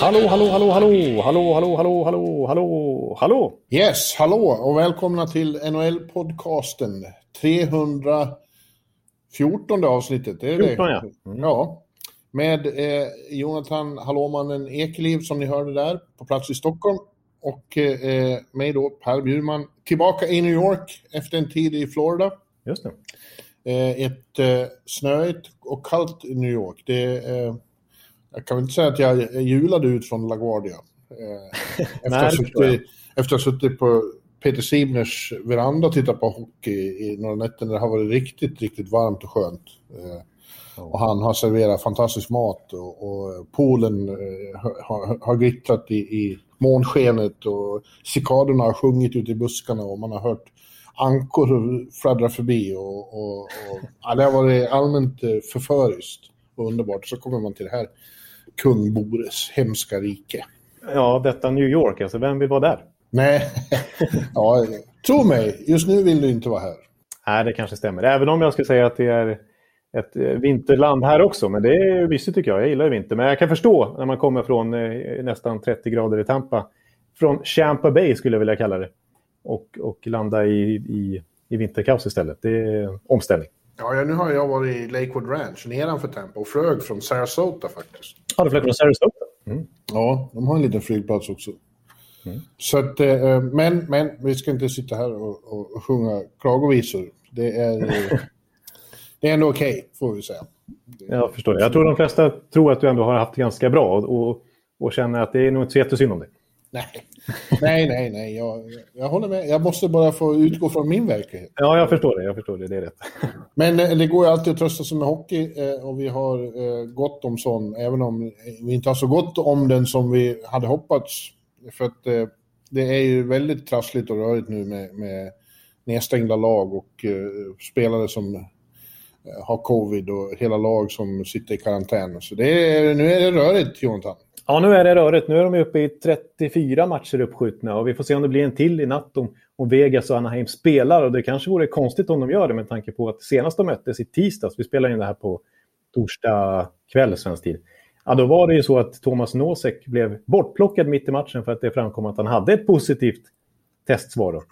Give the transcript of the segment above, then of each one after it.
Hallå, hallå, hallå, hallå, hallå, hallå, hallå, hallå, hallå, hallå. Yes, hallå och välkomna till NHL-podcasten. 314 avsnittet, är det 14, ja. Mm. Ja. Med eh, Jonathan Hallåmannen Ekeliv som ni hörde där, på plats i Stockholm. Och eh, mig då, Per Bjurman, tillbaka i New York efter en tid i Florida. Just det. Eh, ett eh, snöigt och kallt New York. Det, eh, jag kan väl inte säga att jag julade ut från LaGuardia. Efter, att ha suttit, efter på Peter Sibners veranda och tittat på hockey i några nätter när det har varit riktigt, riktigt varmt och skönt. Och han har serverat fantastisk mat och, och poolen har, har glittrat i, i månskenet och cikadorna har sjungit ute i buskarna och man har hört ankor fladdra förbi och, och, och ja, det har varit allmänt eh, förföriskt och underbart. Så kommer man till det här kung Bores hemska rike. Ja, detta New York, alltså vem vill vara där? Nej, ja, tro mig, just nu vill du inte vara här. Nej, det kanske stämmer. Även om jag skulle säga att det är ett eh, vinterland här också. Men det är mysigt tycker jag. Jag gillar vinter. Men jag kan förstå när man kommer från eh, nästan 30 grader i Tampa. Från Champa Bay skulle jag vilja kalla det. Och, och landa i, i, i vinterkaos istället. Det är omställning. Ja, nu har jag varit i Lakewood Ranch nedanför Tampa och flög från Sarasota faktiskt. Ja, du flög från Sarasota. Mm. Ja, de har en liten flygplats också. Så att, eh, men, men vi ska inte sitta här och, och, sjunga klagovisor. Det är, eh, det är ändå okej, får vi säga. Jag förstår det. Jag tror de flesta tror att du ändå har haft det ganska bra. Och, och, och känner att det är nog inte så jättesynd om dig. Nej, nej, nej. nej. Jag, jag håller med. Jag måste bara få utgå från min verklighet. Ja, jag förstår det. Jag förstår det. Det är rätt. Men eh, det går ju alltid att trösta sig med hockey eh, och vi har eh, gott om sån, även om vi inte har så gott om den som vi hade hoppats. För att det är ju väldigt trassligt och rörigt nu med, med nedstängda lag och spelare som har covid och hela lag som sitter i karantän. Så det är, nu är det rörigt, Jonathan. Ja, nu är det rörigt. Nu är de uppe i 34 matcher uppskjutna och vi får se om det blir en till i natt om, om Vegas och Anaheim spelar. Och det kanske vore konstigt om de gör det med tanke på att senast de möttes i tisdags, vi spelar in det här på torsdag kväll svensk tid, ja, då var det ju så att Thomas Nosek blev bortplockad mitt i matchen för att det framkom att han hade ett positivt testsvar. Då.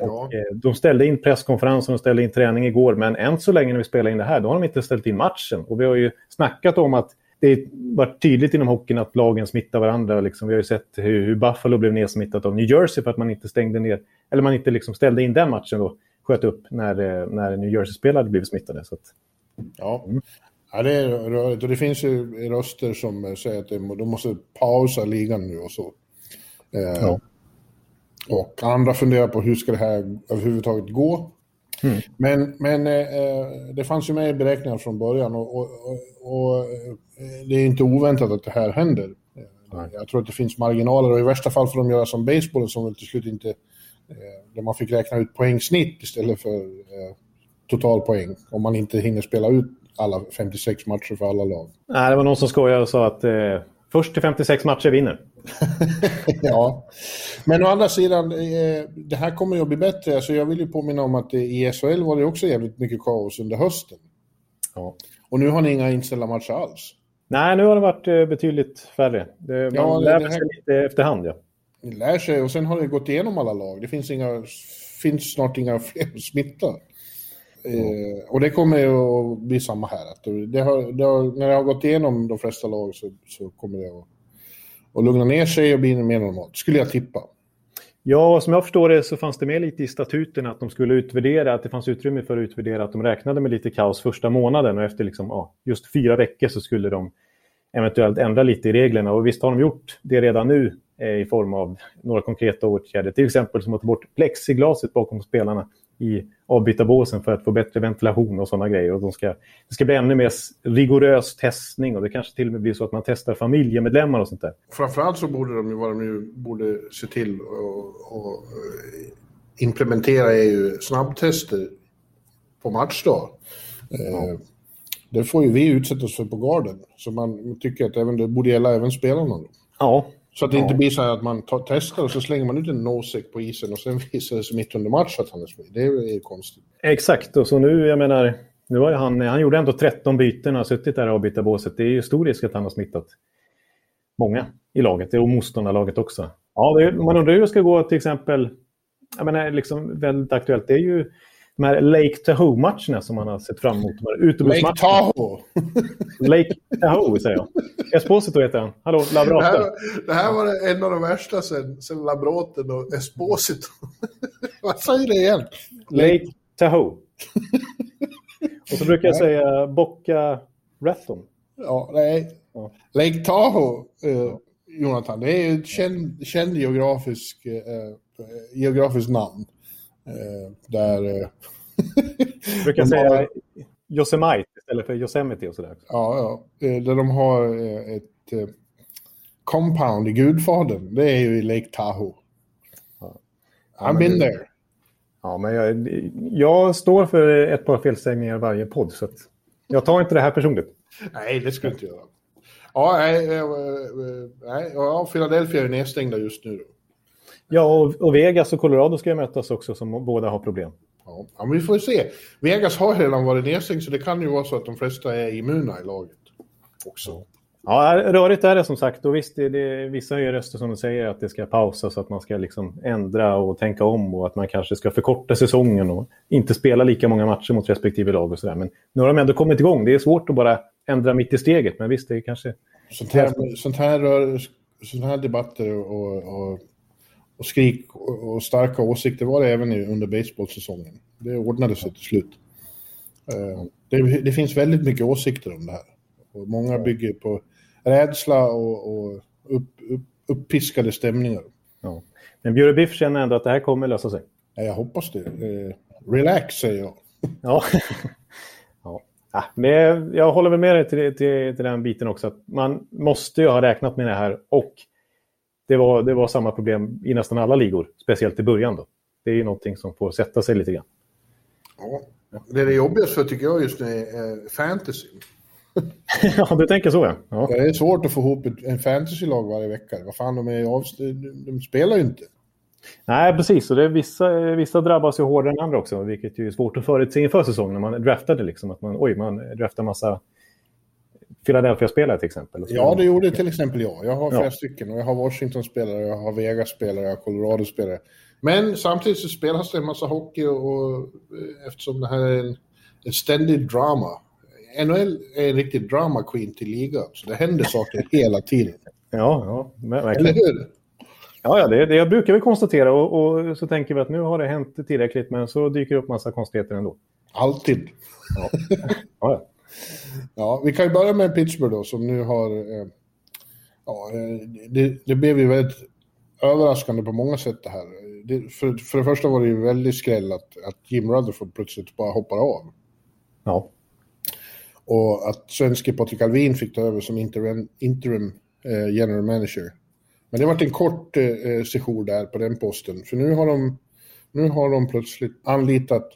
Och, eh, de ställde in presskonferensen och ställde in träning igår, men än så länge när vi spelar in det här, då har de inte ställt in matchen. Och vi har ju snackat om att det var tydligt inom hockeyn att lagen smittar varandra. Liksom, vi har ju sett hur, hur Buffalo blev nedsmittat av New Jersey för att man inte stängde ner, eller man inte liksom ställde in den matchen då, sköt upp när, eh, när New Jersey-spelare blivit smittade. Så att, Ja. ja, det är rörigt. Och det finns ju röster som säger att de de måste pausa ligan nu och så. Eh, Ja. Och andra funderar på hur ska det här överhuvudtaget gå. Mm. Men, men eh, det fanns ju med i beräkningarna från början och, och, och, eh, det är inte oväntat att det här händer. Eh, Jag tror att det finns marginaler och i värsta fall får de göra som basebollen som väl till slut inte... Eh, där man fick räkna ut poängsnitt istället för eh, totalpoäng. Om man inte hinner spela ut alla 56 matcher för alla lag. nej, det var någon som skojade och sa att eh, först till 56 matcher vinner. ja, men å andra sidan, eh, det här kommer ju att bli bättre. Alltså jag vill ju påminna om att i SHL var det också jävligt mycket kaos under hösten. Ja. Och nu har ni inga inställda matcher alls. Nej, nu har det varit eh, betydligt färre. Man Ja, det- lär det här- sig lite efterhand. Ja. Ni lär sig och sen har det gått igenom alla lag. Det finns, inga, finns snart inga fler smitta. Eh, och det kommer ju att bli samma här. Att det har, det har, när det har gått igenom de flesta lag så, så kommer det att, att lugna ner sig och bli mer normalt. Skulle jag tippa. Ja, som jag förstår det så fanns det med lite i statuten att de skulle utvärdera, att det fanns utrymme för att utvärdera att de räknade med lite kaos första månaden och efter liksom, ja, just fyra veckor så skulle de eventuellt ändra lite i reglerna. Och visst har de gjort det redan nu eh, i form av några konkreta åtgärder. Till exempel som att ta bort plexiglaset bakom spelarna i avbytarbåsen för att få bättre ventilation och sådana grejer. Och de ska, det ska bli ännu mer rigorös testning och det kanske till och med blir så att man testar familjemedlemmar och sånt där. Framförallt så borde de ju, vad de nu borde se till och, och implementera är ju snabbtester på matchdag. Ja. Eh, det får ju vi utsätta oss för på garden. Så man tycker att även, det borde gälla även spelarna. Då. Ja. Så att det ja. inte blir så att man tar, testar och så slänger man ut en nosek på isen och sen visar det sig mitt under match att han är smittad. Det är ju konstigt. Exakt, och så nu, jag menar, nu var han, han gjorde ändå 13 byten och har suttit där i avbytarbåset. Det är ju stor risk att han har smittat många i laget, och motståndarlaget också. Ja, det, man undrar hur det ska gå till exempel, jag menar, liksom väldigt aktuellt, det är ju de här Lake Tahoe-matcherna som man har sett fram emot. Lake Tahoe! Lake Tahoe, säger jag. Esposito heter han. Hallå, Labrator. Det här, det här var en av de värsta sen, sen Labraten och Esposito. Vad säger det igen? Lake Tahoe. och så brukar jag säga Bocca Raton. Ja, nej. Ja. Lake Tahoe, eh, Jonathan, det är ett känd, känd geografisk, eh, geografiskt namn. Eh, där... Eh, brukar säga. Yosemite istället för Yosemite och sådär. Ja, ja. Eh, där de har ett compound i Gudfadern. Det är ju i Lake Tahoe. Ja. I've been there. Ja, men jag, jag, står för ett par felsägningar varje podd, så jag tar inte det här personligt. Nej, det ska du inte göra. Ja, nej, nej, ja, Philadelphia är nedstängda just nu. Då. Ja, och, och, Vegas och Colorado ska ju mötas också som båda har problem. Ja, men vi får se. Vegas har redan varit nedstängd så det kan ju vara så att de flesta är immuna i laget också. Ja, rörigt är det som sagt. Och visst, det, det, vissa höjer röster som säger att det ska pausas, att man ska liksom ändra och tänka om och att man kanske ska förkorta säsongen och inte spela lika många matcher mot respektive lag och sådär. Men nu har de ändå kommit igång. Det är svårt att bara ändra mitt i steget, men visst, det är kanske... Sånt här, sånt här, sånt här debatter och, och och skrik och starka åsikter var det även under baseballsäsongen. Det ordnade sig till slut. Eh, det, det, finns väldigt mycket åsikter om det här. Och många bygger på rädsla och, och upp, upp, uppiskade stämningar. Ja. Men Bjure Biff känner ändå att det här kommer lösa sig. Ja, jag hoppas det. Eh, relax, säger jag. ja. ja. Men jag håller väl med dig till, till, till den biten också. Att man måste ju ha räknat med det här och det var, det var samma problem i nästan alla ligor, speciellt i början. Då. Det är ju någonting som får sätta sig lite grann. Ja, det är det jobbigaste för tycker jag just nu är fantasy. ja, du tänker så ja. ja. Det är svårt att få ihop en fantasylag varje vecka. Vad fan, de, är av, de spelar ju inte. Nej, precis. Och det vissa, vissa drabbas ju hårdare än andra också, vilket ju är svårt att förutse inför säsongen när man draftade. Liksom, att man, oj, man draftar massa Philadelphia-spelare till exempel? Ja, det gjorde till exempel jag. Jag har flera ja. stycken och jag har Washington-spelare, jag har Vegas-spelare, jag har Colorado-spelare. Men samtidigt så spelas det en massa hockey och, eh, eftersom det här är en, ett ständigt drama. NHL är en riktig drama queen till ligan, så det händer saker hela tiden. Ja, ja verkligen. Eller hur? Ja, ja det, det brukar vi konstatera och, och, så tänker vi att nu har det hänt tillräckligt men så dyker det upp massa konstigheter ändå. Alltid. Ja. ja, Ja, vi kan ju börja med Pittsburgh då, som nu har... Eh, ja, eh, det, det blev ju väldigt överraskande på många sätt det här. Det, för, för det första var det ju väldigt skräll att, att Jim Rutherford plötsligt bara hoppar av. Ja. Och att svenske Patrik Alvin fick ta över som interim, interim eh, general manager. Men det varit en kort eh, session där på den posten, för nu har de, nu har de plötsligt anlitat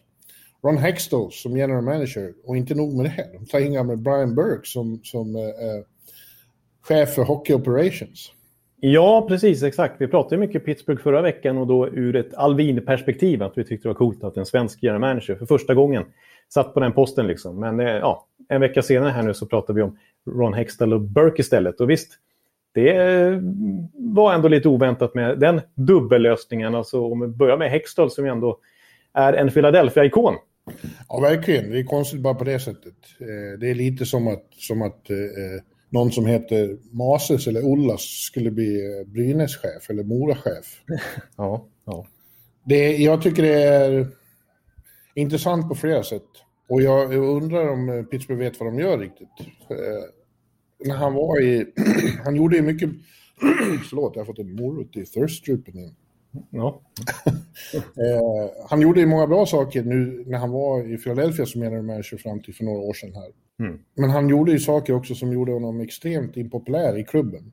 Ron Hextall som general manager och inte nog med det, de tar in gamle Brian Burke som, som eh, eh, chef för Hockey Operations. Ja, precis, exakt. Vi pratade mycket Pittsburgh förra veckan och då ur ett Alvin-perspektiv att vi tyckte det var coolt att en svensk general manager för första gången satt på den posten. Liksom. Men eh, ja, en vecka senare här nu så pratar vi om Ron Hextall och Burke istället. Och visst, det eh, var ändå lite oväntat med den dubbellösningen. Alltså om vi börjar med Hextall som ändå är en Philadelphia-ikon. Ja, verkligen. Det är konstigt bara på det sättet. Eh, det är lite som att, som att eh, någon som heter Mases eller Ollas skulle bli eh, Brynäs-chef eller Mora-chef. Ja, ja. Det, jag tycker det är intressant på flera sätt. Och jag undrar om Pittsburgh vet vad de gör riktigt. när han var i... han gjorde ju mycket... Förlåt, jag har fått en morot i thirstrupen. Ja. eh, han gjorde ju många bra saker nu när han var i Philadelphia som general manager fram till för några år sedan här. Mm. Men han gjorde ju saker också som gjorde honom extremt impopulär i klubben.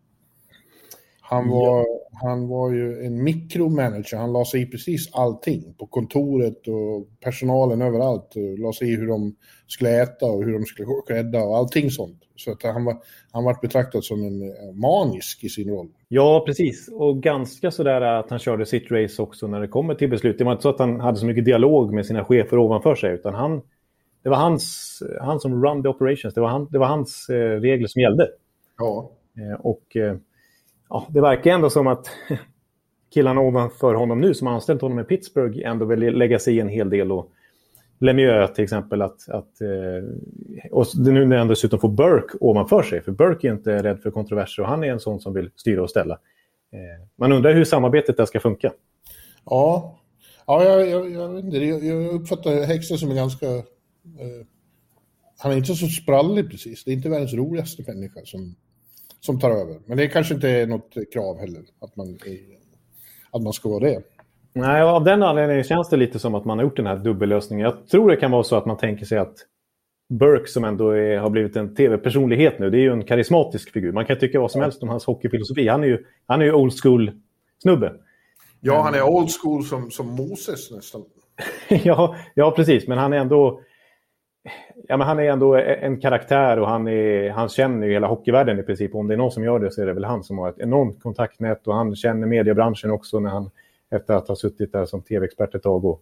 Han var, han var ju en mikromanager, han la sig i precis allting. På kontoret och personalen överallt. La sig i hur de skulle äta och hur de skulle rädda och allting sånt. Så att han var, han var betraktad som en eh, manisk i sin roll. Ja, precis. Och ganska sådär att han körde sitt race också när det kommer till beslut. Det var inte så att han hade så mycket dialog med sina chefer ovanför sig, utan han, det var hans, han som run the operations. Det var, han, det var hans eh, regler som gällde. Ja. Eh, och ja, det verkar ändå som att killarna ovanför honom nu som har anställt honom i Pittsburgh ändå vill lägga sig i en hel del. Och Lemieux till exempel. Att, att, eh, och nu när han dessutom får Burke ovanför sig. För Burke är inte rädd för kontroverser och han är en sån som vill styra och ställa. Eh, man undrar hur samarbetet där ska funka. Ja, ja jag, jag, jag, jag uppfattar Hexa som en ganska... Eh, han är inte så sprallig precis. Det är inte världens roligaste människa som, som tar över. Men det kanske inte är något krav heller, att man, att man ska vara det. Nej, av den anledningen känns det lite som att man har gjort den här dubbellösningen. Jag tror det kan vara så att man tänker sig att Burke som ändå är, har blivit en tv-personlighet nu, det är ju en karismatisk figur. Man kan tycka vad som helst om hans hockeyfilosofi. Han är ju, han är ju old school-snubbe. Ja, han är old school som, som Moses nästan. ja, ja, precis. Men han är ändå ja, men han är ändå e-, en karaktär och han, är, han känner ju hela hockeyvärlden i princip. Om det är någon som gör det så är det väl han som har ett enormt kontaktnät och han känner mediebranschen också när han, efter att ha suttit där som tv-expert ett tag. Och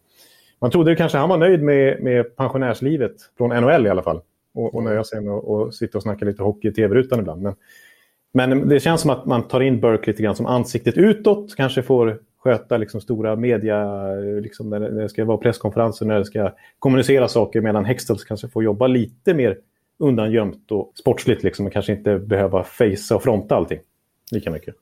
man trodde kanske han var nöjd med, med pensionärslivet från NHL i alla fall. Och, och nöja sig med att sitta och snacka lite hockey i tv-rutan ibland. Men, men det känns som att man tar in Burke lite grann som ansiktet utåt. Kanske får sköta liksom stora media, liksom när det ska vara presskonferenser, när det ska kommunicera saker, medan Hextels kanske får jobba lite mer undangömt och sportsligt, liksom, och kanske inte behöva fejsa och fronta allting lika mycket.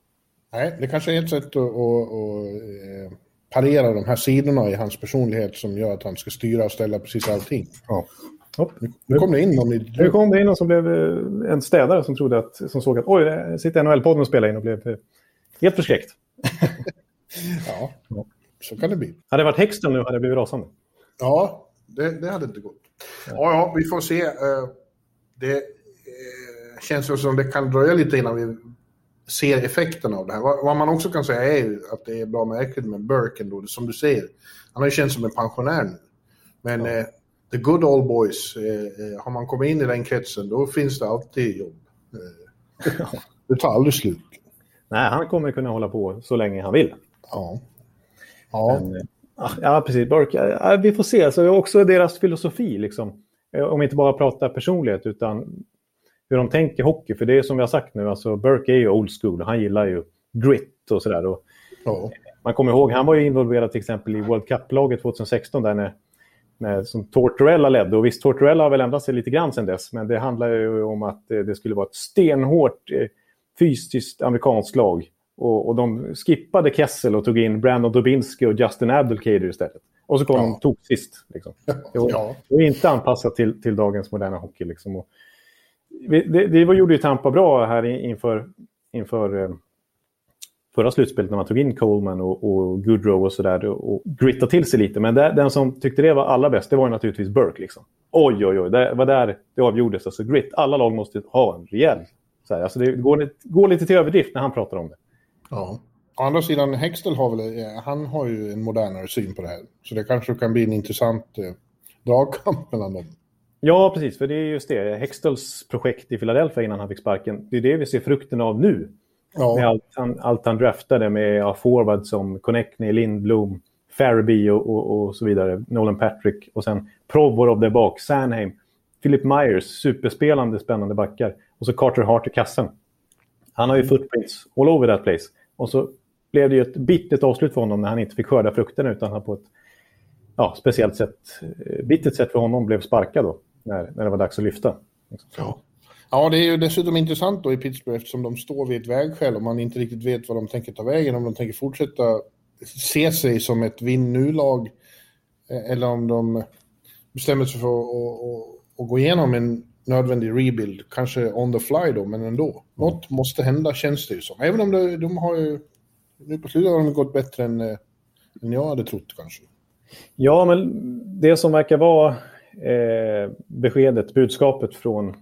Nej, det kanske är ett sätt att, att, att eh, parera de här sidorna i hans personlighet som gör att han ska styra och ställa precis allting. Ja. Hopp. Nu kom det in någon i... Nu kom det in någon som blev eh, en städare som, trodde att, som såg att oj, sitter NHL-podden och spelar in och blev eh, helt förskräckt. ja, så kan det bli. Hade det varit Hexton nu hade jag blivit rasande. Ja, det, det hade inte gått. Ja. ja, vi får se. Det känns som det kan dröja lite innan vi ser effekterna av det här. Vad man också kan säga är att det är bra märkligt med Burke ändå, som du säger. Han har ju känts som en pensionär nu. Men ja. eh, the good old boys, eh, eh, har man kommit in i den kretsen då finns det alltid jobb. Eh, det tar aldrig slut. Nej, han kommer kunna hålla på så länge han vill. Ja. Ja. Men, eh, ja, precis. Burke, ja, vi får se. Så också deras filosofi, liksom. Eh, om vi inte bara pratar personlighet, utan hur de tänker hockey. För det är som vi har sagt nu, alltså Burke är ju old school. Han gillar ju grit och sådär. Ja. Man kommer ihåg, han var ju involverad till exempel i World Cup-laget 2016 där när, när, som Tortorella ledde. Och visst, Tortorella har väl ändrat sig lite grann sedan dess, men det handlar ju om att eh, det skulle vara ett stenhårt fysiskt amerikanskt lag. Och, och, de skippade Kessel och tog in Brandon Dubinsky och Justin Abdelkader istället. Och så kom ja. de tog sist. Liksom. Det, var, ja. det var inte anpassat till, till dagens moderna hockey. Liksom. Och det, det gjorde ju Tampa bra här inför, inför eh, förra slutspelet när man tog in Coleman och, och Goodrow och sådär och grittade till sig lite. Men det, den som tyckte det var allra bäst, det var naturligtvis Burke. Liksom. Oj, oj, oj, det var där det avgjordes. Alltså grit, alla lag måste ha en rejäl... Så här, alltså det går, går lite till överdrift när han pratar om det. Ja. Å andra sidan, Hextell har väl, eh, han har ju en modernare syn på det här. Så det kanske kan bli en intressant eh, dragkamp mellan dem. Ja, precis. För det är just det. Hextels projekt i Philadelphia innan han fick sparken. Det är det vi ser frukten av nu. Ja. Med allt han, allt han draftade med ja, forwards som Connectney, Lindblom, Farby och, och, och, så vidare. Nolan Patrick och sen Provorov där bak, Sanheim, Philip Myers, superspelande spännande backar. Och så Carter Hart i kassen. Han har ju footprints all over that place. Och så blev det ju ett bittert avslut för honom när han inte fick skörda frukterna utan han på ett ja, speciellt sätt, eh, bittert sätt för honom blev sparkad då när, när det var dags att lyfta. Liksom ja. ja, det är ju dessutom intressant då i Pittsburgh eftersom de står vid ett vägskäl och man inte riktigt vet vad de tänker ta vägen, om de tänker fortsätta se sig som ett vinn nu-lag eh, eller om de bestämmer sig för att, att, att, gå igenom en nödvändig rebuild, kanske on the fly då, men ändå. Mm. Något måste hända känns det ju som. Även om de, de har ju nu på slutet har de gått bättre än, än jag hade trott kanske. Ja, men det som verkar vara eh, beskedet, budskapet från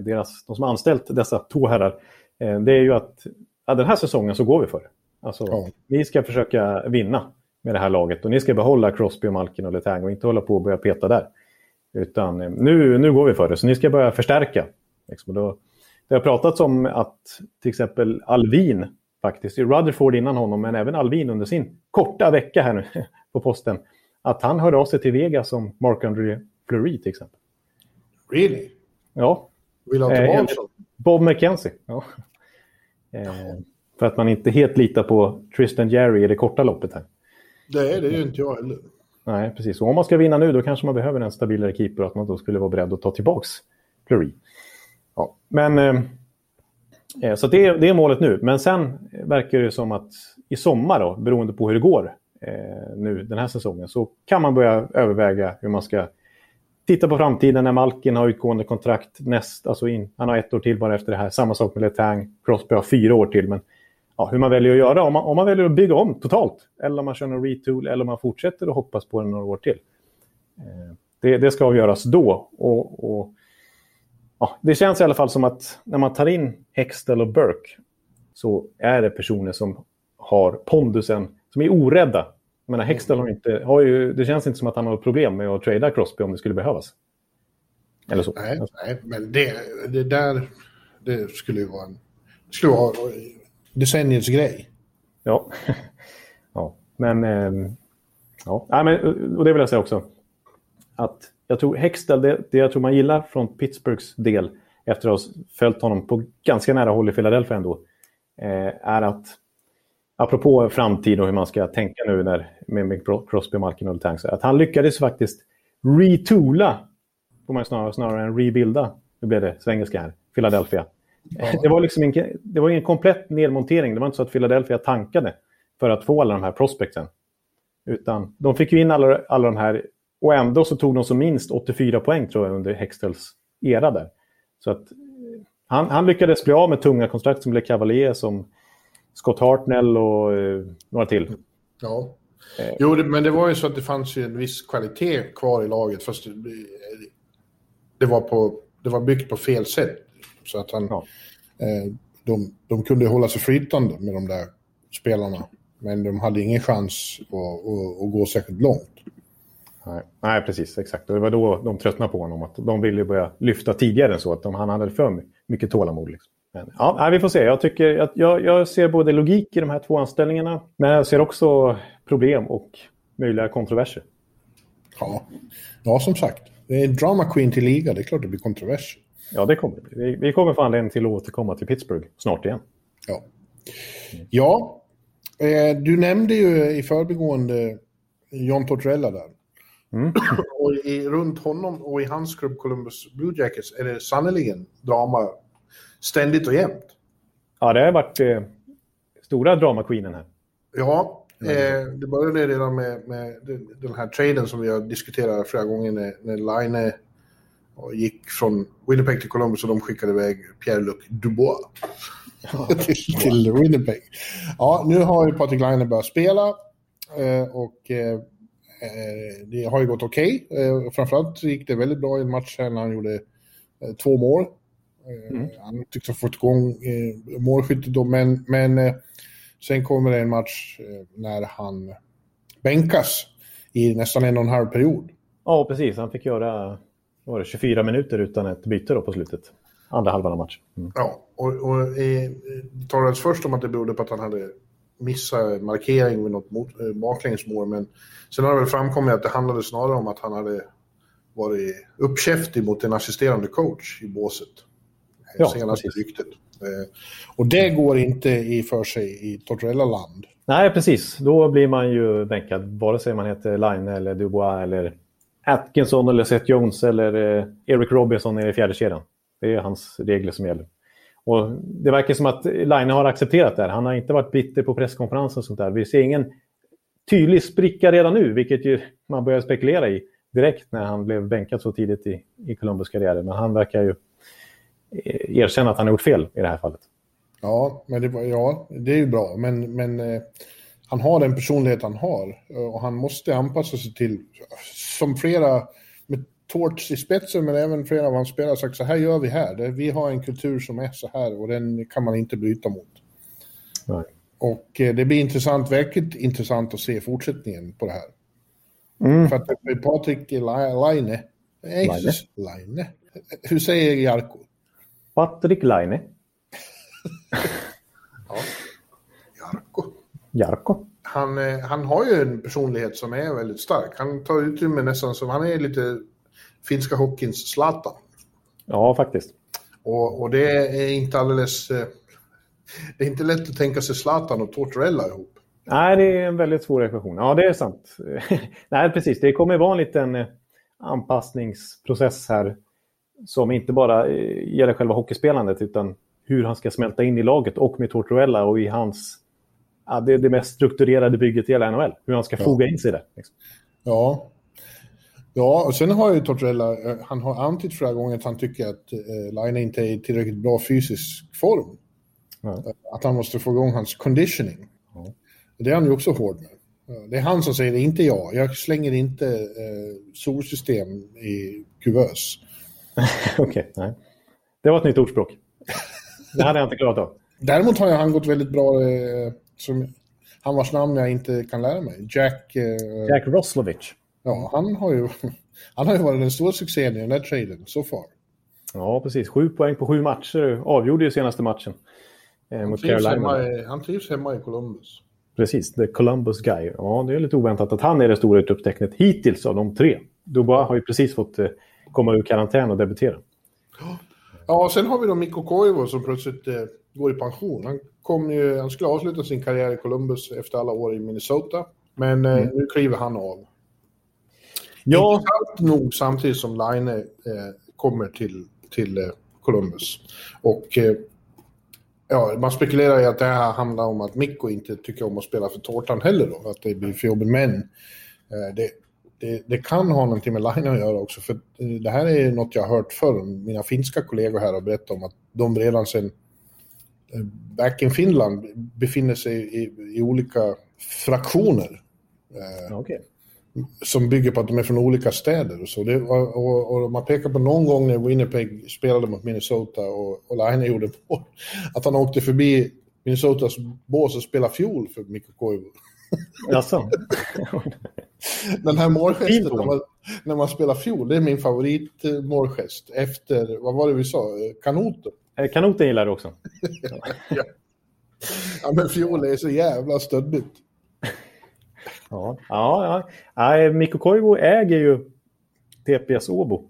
deras, de som anställt dessa två herrar, eh, det är ju att ja, den här säsongen så går vi för det. Alltså, ja. Ni ska försöka vinna med det här laget och ni ska behålla Crosby, och Malkin och Letang och inte hålla på och börja peta där. Utan eh, nu, nu går vi för det, så ni ska börja förstärka. Liksom, då, det har pratats om att till exempel Alvin, faktiskt, Rutherford innan honom, men även Alvin under sin korta vecka här nu på posten, att han hörde av sig till Vegas som Mark-André Fleury till exempel. Really? Ja. Vill han tillbaka? Eh, Bob McKenzie. Ja. Eh, för att man inte helt litar på Tristan Jerry i det korta loppet här. Nej, det är ju inte jag heller. Nej, precis. Och om man ska vinna nu då kanske man behöver en stabilare keeper och att man då skulle vara beredd att ta tillbaka Fleury. Ja, men... Eh, eh så det är, det är målet nu. Men sen verkar det som att i sommar, då, beroende på hur det går eh, nu den här säsongen, så kan man börja överväga hur man ska titta på framtiden när Malkin har utgående kontrakt näst, alltså in, han har ett år till bara efter det här. Samma sak med Letang, Crosby har fyra år till. Men ja, hur man väljer att göra, om man, om man väljer att bygga om totalt, eller om man kör en retool, eller om man fortsätter och hoppas på det några år till. Eh, det, det, ska avgöras då. Och, och, ja, det känns i alla fall som att när man tar in Hextell och Burke så är det personer som har pondusen, som är orädda jag menar, Hextall har inte, har ju, det känns inte som att han har problem med att trada Crosby om det skulle behövas. Eller så. Nej, nej men det, det där det skulle ju vara en skulle vara decenniets grej. Ja, ja. men... Eh, ja. Nej, men, eh, och det vill jag säga också. Att jag tror Hextell, det, det jag tror man gillar från Pittsburghs del efter att ha följt honom på ganska nära håll i Philadelphia ändå, eh, är att apropå framtid och hur man ska tänka nu när, med, med Crosby, Malkin och Tanks, att han lyckades faktiskt retoola, får man snarare, snarare än rebuilda, nu blev det svengelska här, Philadelphia. Ja. Det var liksom en, det var en komplett nedmontering. Det var inte så att Philadelphia tankade för att få alla de här prospecten. Utan de fick ju in alla, alla de här och ändå så tog de som minst 84 poäng tror jag under Hextels era där. Så att han, han lyckades bli av med tunga kontrakt som blev Cavalier, som Scott Hartnell och eh, några till. Ja. Eh. Jo, det, men det var ju så att det fanns ju en viss kvalitet kvar i laget. Fast det, det var, på, det var byggt på fel sätt. Så att han, ja. eh, de, de kunde hålla sig flytande med de där spelarna. Men de hade ingen chans att, att, att gå särskilt långt. Nej, nej, precis. Exakt. Det var då de tröttnade på honom. Att de ville börja lyfta tidigare än så. Att de, han hade för mycket tålamod. Liksom. Men, ja, vi får se. Jag, tycker att jag, jag ser både logik i de här två anställningarna, men jag ser också problem och möjliga kontroverser. Ja, ja som sagt. Det är drama queen till liga. Det är klart det blir kontroverser. Ja, det kommer vi, vi kommer få anledning till att återkomma till Pittsburgh snart igen. Ja, ja eh, du nämnde ju i förbigående John Tortorella där. Mm. och i, runt honom och i hans klubb Columbus Blue Jackets är det sannerligen drama ständigt och jämt. Ja, det har varit eh, stora dramaqueenen här. Ja, eh, det började redan med, med, den här traden som vi har diskuterat flera gånger när, när Line gick från Winnipeg till Columbus och de skickade iväg Pierre-Luc Dubois ja, till, till Winnipeg. Ja, nu har ju Patrik Laine börjat spela eh, och eh, eh, det har ju gått okej. Okay. Eh, framförallt gick det väldigt bra i en match när han gjorde två mål. Mm. Han tycks ha fått igång eh, målskyttet då, men, men sen kommer det en match när han bänkas i nästan en och en halv period. Ja, precis. Han fick göra var det, 24 minuter utan ett byte då på slutet. Andra halvan av matchen. Mm. Ja, och, och eh, det talades först om att det berodde på att han hade missat markering med något mot, eh, baklängesmål, men sen har det väl framkommit att det handlade snarare om att han hade varit uppkäftig mot en assisterande coach i båset ja, senaste precis. ryktet. Eh, och det går inte i för sig i Tortorella-land. Nej, precis. Då blir man ju bänkad, vare sig man heter Line eller Dubois eller Atkinson eller Seth Jones eller eh, Eric Robinson i fjärde kedjan. Det är hans regler som gäller. Och det verkar som att Line har accepterat det här. Han har inte varit bitter på presskonferensen och sånt där. Vi ser ingen tydlig spricka redan nu, vilket ju man börjar spekulera i direkt när han blev bänkad så tidigt i, i Columbus karriär. Men han verkar ju eh, erkänna att han har gjort fel i det här fallet. Ja, men det, ja, det är ju bra, men, men eh, han har den personlighet han har eh, och han måste anpassa sig till, som flera med Torts i spetsen, men även flera av hans spelare sagt, så här gör vi här. Det, vi har en kultur som är så här och den kan man inte bryta mot. Nej. Och eh, det blir intressant, verkligt intressant att se fortsättningen på det här. Mm. För att Patrik Laine, Laine. Laine, hur säger Jarko? Patrik Laine. Jarko. Jarko. Han, eh, han har ju en personlighet som är väldigt stark. Han tar utrymme nästan som, han är lite finska hockeyns Zlatan. Ja, faktiskt. Och, och det är inte alldeles, eh, det är inte lätt att tänka sig Zlatan och Tortorella ihop. Nej, det är en väldigt svår ekvation. Ja, det är sant. Nej, precis. Det kommer vara en liten eh, anpassningsprocess här som inte bara gäller själva hockeyspelandet utan hur han ska smälta in i laget och med Tortorella och i hans... Ja, det, det mest strukturerade bygget i hela NHL. Hur han ska Ja. foga in sig i det. Liksom. Ja. Ja, och sen har ju Tortorella, eh, han har antytt flera gånger att han tycker att eh, Line inte är i tillräckligt bra fysisk form. Ja. Att han måste få igång hans conditioning. Ja. Det är han ju också hård med. Det är han som säger det, inte jag. Jag slänger inte eh, solsystem i kuvös. Okej, nej. Det var ett nytt ordspråk. Det hade jag inte klarat av. Däremot har han gått väldigt bra, eh, som, han vars namn jag inte kan lära mig. Jack, eh, Jack Roslovich. ja, han har ju han har ju varit den stora succén i den här traden, so far. Ja, precis. Sju poäng på sju matcher. Avgjorde ju senaste matchen eh, mot Carolina. i, han trivs hemma i Columbus. Precis, The Columbus Guy. Ja, det är lite oväntat att han är det stora utropstecknet hittills av de tre. Dubois har ju precis fått eh, komma ur karantän och debutera. Ja, och sen har vi då Mikko Koivu som plötsligt eh, går i pension. Han, kom ju, han skulle avsluta sin karriär i Columbus efter alla år i Minnesota. Men eh, nu kliver han av. Ja, Intressant nog samtidigt som Line eh, kommer till, till eh, Columbus. Och eh, ja, man spekulerar i att det här handlar om att Mikko inte tycker om att spela för tårtan heller då, att det blir för jobbigt. Men eh, det, det, det kan ha någonting med Line att göra också, för eh, det här är något jag har hört förr. Mina finska kollegor här har berättat om att de redan sedan back in Finland befinner sig i, i olika fraktioner. Eh, okej. som bygger på att de är från olika städer. Och, så. Det, och, och, och man pekar på någon gång när Winnipeg spelade mot Minnesota och, och Laine gjorde mål, att han åkte förbi Minnesotas bås och spelade fiol för Mikko Koivu. Jaså? Den här målgesten när man, när man spelar fiol, det är min favoritmålgest efter, vad var det vi sa, Eh, kanoten. Eh, Kanoten gillar du också. Ja men fiol är så jävla stöddigt. Ja, ja. ja. Mikko Koivu äger ju TPS Åbo.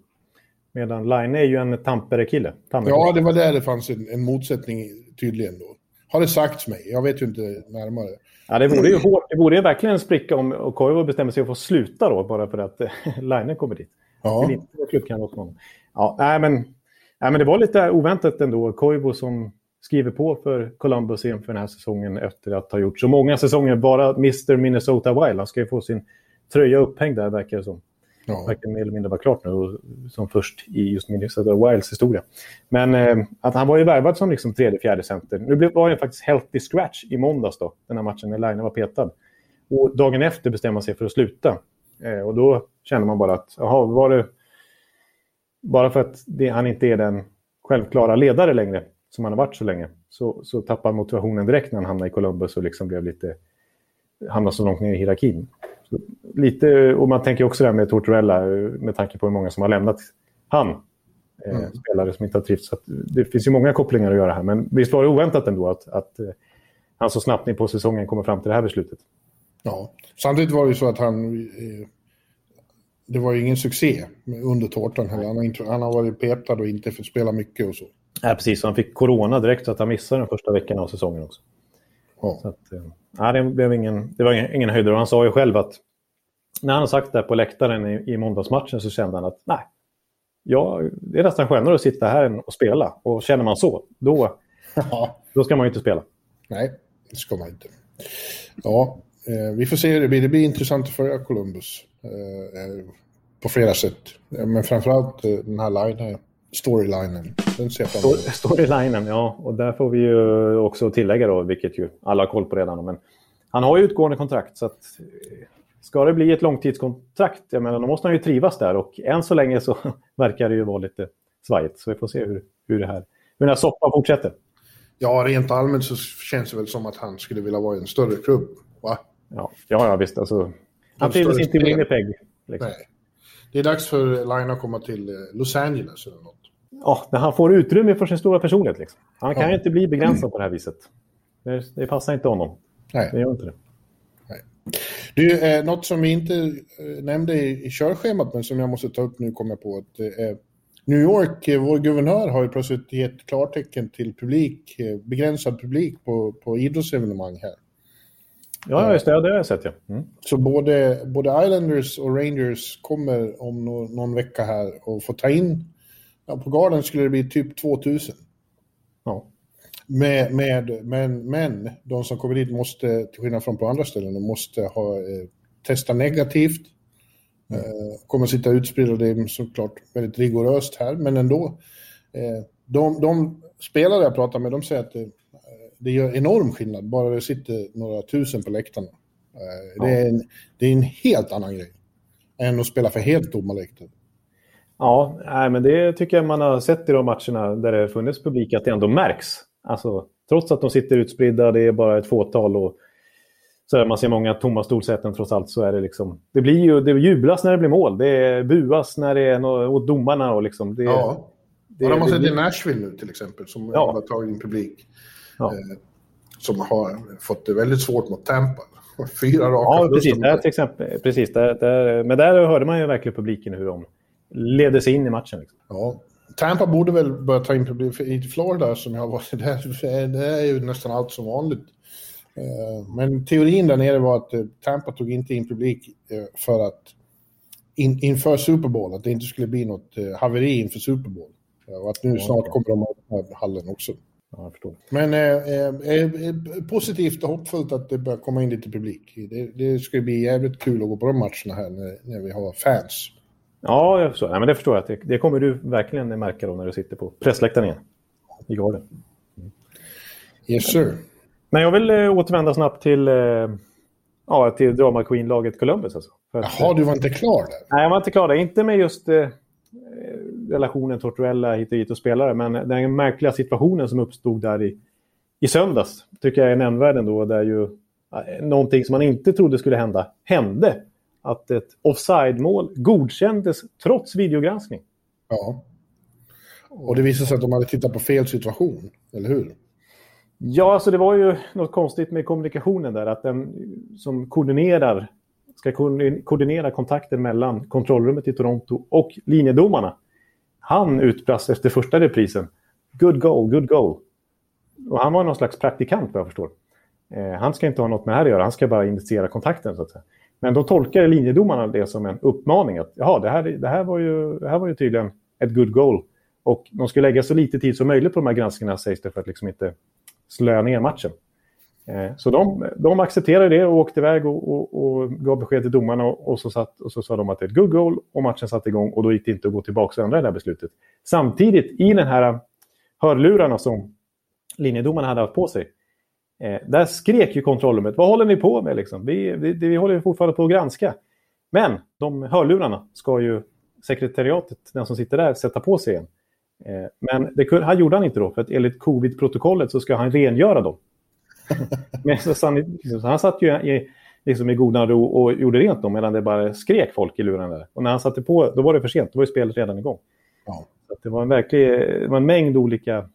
Medan Line är ju en Tampere-kille. Tampere. Ja, det var där det fanns en, en motsättning tydligen då. Har det sagts mig, jag vet ju inte närmare. Ja, det vore ju hårt. Det vore ju verkligen en spricka om Koivu bestämmer sig för att sluta då, bara för att eh, Line kommer dit. Ja. Vill inte vara klubbkamrat med honom. Ja, nej, men, nej, men det var lite oväntat ändå. Koivu som skriver på för Columbus inför den här säsongen efter att ha gjort så många säsonger. Bara Mr Minnesota Wild. Han ska ju få sin tröja upphängd där, verkar det som. Ja. Verkar mer eller mindre vara klart nu, som först i just Minnesota Wilds historia. Men eh, att han var ju värvad som liksom tredje, fjärde center. Nu blev, var det faktiskt healthy scratch i måndags då, den här matchen när Line var petad. Och dagen efter bestämde man sig för att sluta. Eh, och då kände man bara att, jaha, var det... Bara för att det, han inte är den självklara ledare längre, som han har varit så länge, så, så tappade han motivationen direkt när han hamnade i Columbus och liksom blev lite... Hamnade så långt ner i hierarkin. Så lite, och man tänker också det här med Tortorella, eh, med tanke på hur många som har lämnat han. Eh, Mm. Spelare som inte har trivts. Så det finns ju många kopplingar att göra här. Men visst var det oväntat ändå att, att eh, han så snabbt in på säsongen kommer fram till det här beslutet. Ja. Samtidigt var det ju så att han... Det var ju ingen succé under tårtan heller. Han har, inte, han har varit petad och inte fått spela mycket och så. Ja, precis. Han fick corona direkt så att han missade den första veckan av säsongen också. Ja. Så att, eh, ja, det, blev ingen, det var ingen, ingen höjdare. Och han sa ju själv att när han har sagt det här på läktaren i, i måndagsmatchen så kände han att nej, ja, det är nästan skönare att sitta här att spela. Och känner man så, då, då ska man ju inte spela. Nej, det ska man inte. Ja, vi får se hur det blir. Det blir intressant att följa Columbus. Eh, eh, på flera sätt. Eh, Men framförallt eh, den här line storylinen. Den ser Storylinen, ja. Och där får vi ju också tillägga då, vilket ju alla har koll på redan. Men han har ju utgående kontrakt, så att ska det bli ett långtidskontrakt, jag menar, då måste han ju trivas där. Och än så länge så verkar det ju vara lite svajigt. Så vi får se hur, hur, det här, hur den här soppan fortsätter. Ja, rent allmänt så känns det väl som att han skulle vilja vara i en större klubb. Va? Ja, ja, ja visst. Alltså, han trivdes inte i Winnipeg. Liksom. Nej. Det är dags för Line att komma till eh, Los Angeles eller något. Ja, när han får utrymme för sin stora personlighet. Liksom. Han kan ja. inte bli begränsad på det här viset. Det, det passar inte honom. Nej. Det gör inte det. Nej. Du, eh, något som vi inte eh, nämnde i, i körschemat, men som jag måste ta upp nu, kommer jag på. Att, eh, New York, eh, vår guvernör, har ju plötsligt gett klartecken till publik, eh, begränsad publik på, på idrottsevenemang här. Ja, just det. Det har jag sett, ja. Mm. Så både, både Islanders och Rangers kommer om no, någon vecka här och får ta in... Ja, på Garden skulle det bli typ 2000. Ja. Med, med, men, men de som kommer dit måste, till skillnad från på andra ställen, de måste ha eh, testa negativt. Mm. Eh, kommer sitta utspridda, det är såklart väldigt rigoröst här, men ändå. Eh, de, de spelare jag pratar med, de säger att det, gör enorm skillnad, bara det sitter några tusen på läktarna. Eh, det, är en, det är en helt annan grej än att spela för helt tomma läktare. Ja, nej, men det tycker jag man har sett i de matcherna där det funnits publik, att det ändå märks. Alltså, trots att de sitter utspridda, det är bara ett fåtal och så där man ser många tomma stolsäten trots allt så är det liksom... Det blir ju, det jublas när det blir mål, det buas när det är no, åt domarna och liksom... Det, ja, det, har man sett i Nashville nu till exempel, som ja. har tagit in publik. Ja. Eh, som har fått det väldigt svårt mot Tampa. Fyra raka Ja, precis. Där, till exempel, precis där, där, men där hörde man ju verkligen publiken hur de ledde sig in i matchen. Liksom. Ja. Tampa borde väl börja ta in publik. I Florida, som jag har varit där, det är ju nästan allt som vanligt. Eh, men teorin där nere var att eh, Tampa tog inte in publik för att in, inför Super Bowl, att det inte skulle bli något haveri inför Super Bowl. Och att nu snart kommer de att öppna hallen också. Ja, jag Men eh, eh, positivt och hoppfullt att det börjar komma in lite publik. Det, det ska bli jävligt kul att gå på de matcherna här när, när vi har fans. Ja, jag förstår. Ja, men det förstår jag. Det, det kommer du verkligen märka då när du sitter på pressläktaren igen. I Garden. Mm. Yes, sir. Men jag vill eh, återvända snabbt till, eh, ja, till Drama Queen-laget Columbus. Alltså. Jaha, du var inte klar där? Nej, jag var inte klar där. Inte med just eh, relationen Tortuella hit och dit och spelare. Men den märkliga situationen som uppstod där i, i söndags tycker jag är nämnvärd ändå. Där ju någonting som man inte trodde skulle hända hände. Att ett offside-mål godkändes trots videogranskning. Ja. Och det visade sig att de hade tittat på fel situation, eller hur? Ja, alltså det var ju något konstigt med kommunikationen där. Att den som koordinerar ska koordinera kontakten mellan kontrollrummet i Toronto och linjedomarna. Han utbrast efter första reprisen. Good goal, good goal. Och han var någon slags praktikant vad jag förstår. Eh, han ska inte ha något med det här att göra, han ska bara initiera kontakten. så att säga. Men då tolkar linjedomarna det som en uppmaning. att Jaha, det här, det här, var, ju, det här var ju tydligen ett good goal. Och de ska lägga så lite tid som möjligt på de här granskningarna sägs det för att liksom inte slöa ner matchen. Eh, så de, de accepterade det och åkte iväg och, och, och gav besked till domarna och, och, så satt, och så sa de att det är ett good goal och matchen satte igång och då gick det inte att gå tillbaka och ändra det här beslutet. Samtidigt, i den här hörlurarna som linjedomarna hade haft på sig, eh, där skrek ju kontrollrummet, vad håller ni på med liksom? Vi, vi, vi håller fortfarande på att granska. Men de hörlurarna ska ju sekretariatet, den som sitter där, sätta på sig igen. Eh, men det här gjorde han inte då, för att enligt covid-protokollet så ska han rengöra dem. Men så han, han satt ju i, liksom i godan ro och gjorde rent dem medan det bara skrek folk i luren där. Och när han satte på, då var det för sent. Då var ju spelet redan igång. Ja. Så det var en verklig, det var en mängd olika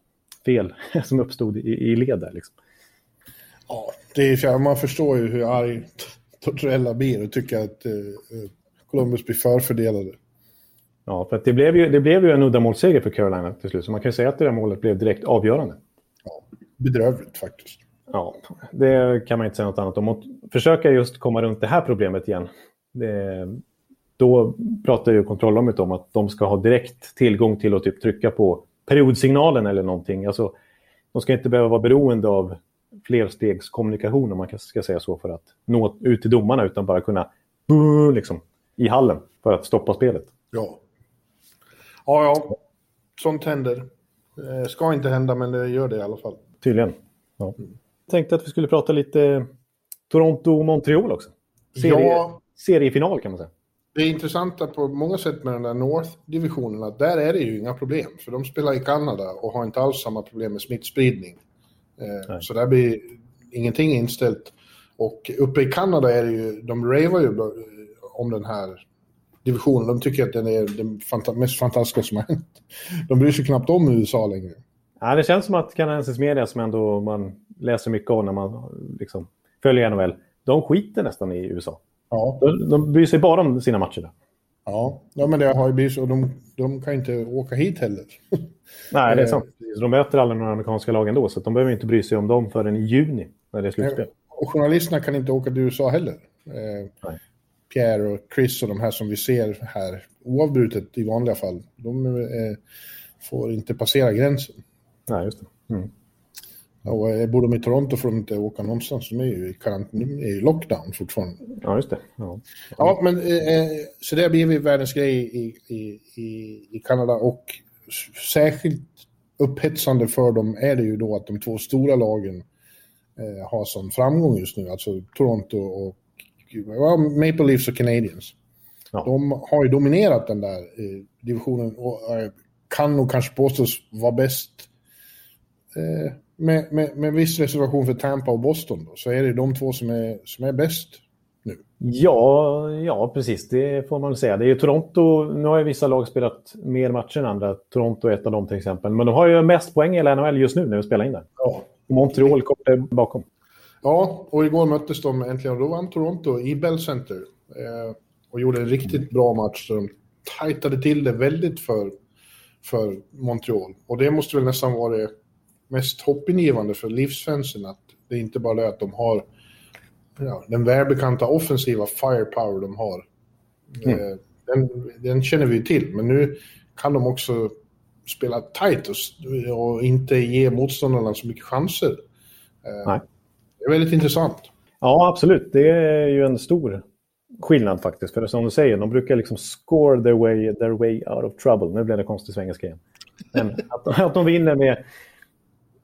fel som uppstod i, i led där. Liksom. Ja, det är, man förstår ju hur arg Tortorella blir och tycker att eh, Columbus blir förfördelade. Ja, för det, blev ju, det blev ju en uddamålsseger för Carolina till slut. Så man kan säga att det där målet blev direkt avgörande. Ja, bedrövligt faktiskt. Ja, det kan man inte säga något annat om. Och försöka just komma runt det här problemet igen. Det, då pratar ju kontrollrummet om att de ska ha direkt tillgång till att typ trycka på periodsignalen eller någonting. Alltså, de ska inte behöva vara beroende av flerstegskommunikation om man ska säga så för att nå ut till domarna utan bara kunna liksom, i hallen för att stoppa spelet. Ja. Ja, ja. sånt händer. Eh, ska inte hända, men det gör det i alla fall. Tydligen. Ja. Tänkte att vi skulle prata lite Toronto-Montreal också. Serie, Ja. Seriefinal kan man säga. Det är intressanta på många sätt med den där North-divisionen att där är det ju inga problem. För de spelar i Kanada och har inte alls samma problem med smittspridning. Eh, Nej. så där blir ingenting inställt. Och uppe i Kanada är det ju, de ravar ju om den här divisionen. De tycker att den är det fanta mest fantastiska som har hänt. De bryr sig knappt om USA längre. Ja, det känns som att kanadensisk media, som ändå man läser mycket av när man liksom följer NHL, de skiter nästan i USA. Ja, De, de bryr sig bara om sina matcher. Där. ja. ja men det har ju blivit så. De, de kan inte åka hit heller. Nej, det är Eh. sant. De möter alla några amerikanska lag ändå, så de behöver inte bry sig om dem förrän i juni, när det är slutspel. Och journalisterna kan inte åka till USA heller. Eh, Nej. Pierre och Chris och de här som vi ser här oavbrutet i vanliga fall, de eh, får inte passera gränsen. Nej, just det. Mm. Och eh, bor de i Toronto får de inte åka någonstans. De är ju i, är i lockdown fortfarande. Ja, just det. Ja. Ja, men eh, så det har blivit världens grej i, i, i, i Kanada och särskilt upphetsande för dem är det ju då att de två stora lagen eh, har sån framgång just nu, alltså Toronto och ja, Maple Leafs och Canadiens. Ja. De har ju dominerat den där eh, divisionen och eh, kan nog kanske påstås vara bäst eh, med, med, med viss reservation för Tampa och Boston då, så är det de två som är, som är bäst nu. Ja, ja, precis. Det får man säga. Det är ju Toronto. Nu har ju vissa lag spelat mer matcher än andra. Toronto är ett av dem till exempel. Men de har ju mest poäng i hela NHL just nu när vi spelar in där. Ja. Montreal där bakom. Ja, och igår möttes de äntligen och då vann Toronto i Bell Center. Eh, och gjorde en riktigt bra match. Så de tajtade till det väldigt för, för Montreal. Och det måste väl nästan vara det mest hoppingivande för livsfansen att det är inte bara det att de har ja, den välbekanta offensiva firepower de har. Eh, den, den känner vi ju till, men nu kan de också spela tight och, och inte ge motståndarna så mycket chanser. Eh, Nej. det är väldigt intressant. Ja, absolut. Det är ju en stor skillnad faktiskt. För som du säger, de brukar liksom score their way, their way out of trouble. Nu blev det konstig svengelska igen. Men att, att de vinner med,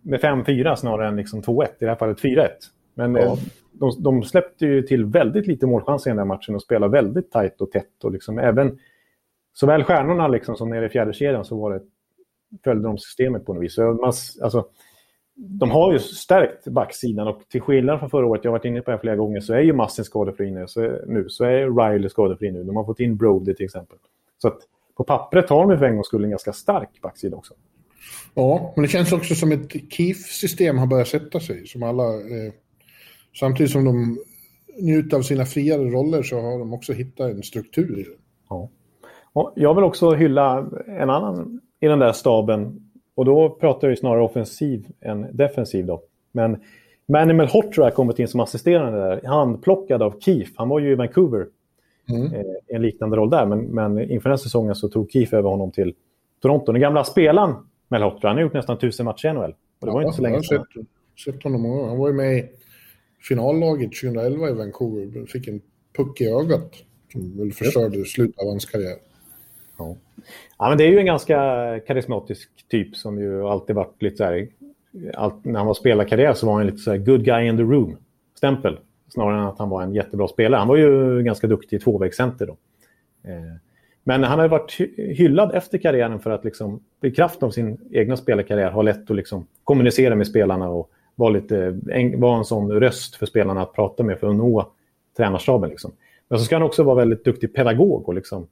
med 5-4 snarare än liksom 2-1. I det här fallet 4-1. Men Ja. eh, de, de släppte ju till väldigt lite målchanser i den här matchen och spelade väldigt tajt och tätt. Och liksom även såväl stjärnorna liksom som nere i fjärde kedjan så var det, följde de systemet på något vis. Så man, alltså, de har ju stärkt backsidan och till skillnad från förra året, jag har varit inne på det flera gånger, så är ju Massin skadefri nu. Så, nu, så är Riley skadefri nu. De har fått in Brody till exempel. Så att på pappret har de för en gångs skull en ganska stark backsida också. Ja, men det känns också som ett KIF-system har börjat sätta sig. Som alla, eh, samtidigt som de njuter av sina friare roller så har de också hittat en struktur i det. Ja. Och jag vill också hylla en annan i den där staben. Och då pratar ju snarare offensiv än defensiv. Då. Men Manimal Hotra har kommit in som assisterande där. Handplockad av Keefe. Han var ju i Vancouver Mm. eh, i en liknande roll där. Men, men inför den här säsongen så tog Keefe över honom till Toronto. Den gamla spelaren Mel Hotra, han har gjort nästan tusen matcher i NHL. Och det var ju inte så jag länge har sedan. sett, sett honom många gånger. Han var ju med i finallaget 2011 i Vancouver. Fick en puck i ögat. Som väl förstörde slutet av hans karriär. Ja. ja, men det är ju en ganska karismatisk typ som ju alltid varit lite så här... Allt, när han var spelarkarriär så var han lite så här good guy in the room-stämpel. Snarare än att han var en jättebra spelare. Han var ju ganska duktig i tvåvägscenter då. Eh, men han har varit hyllad efter karriären för att liksom, i kraft av sin egna spelarkarriär ha lätt att liksom kommunicera med spelarna och vara, lite, en, vara en sån röst för spelarna att prata med för att nå tränarstaben. Liksom. Men så ska han också vara väldigt duktig pedagog och liksom,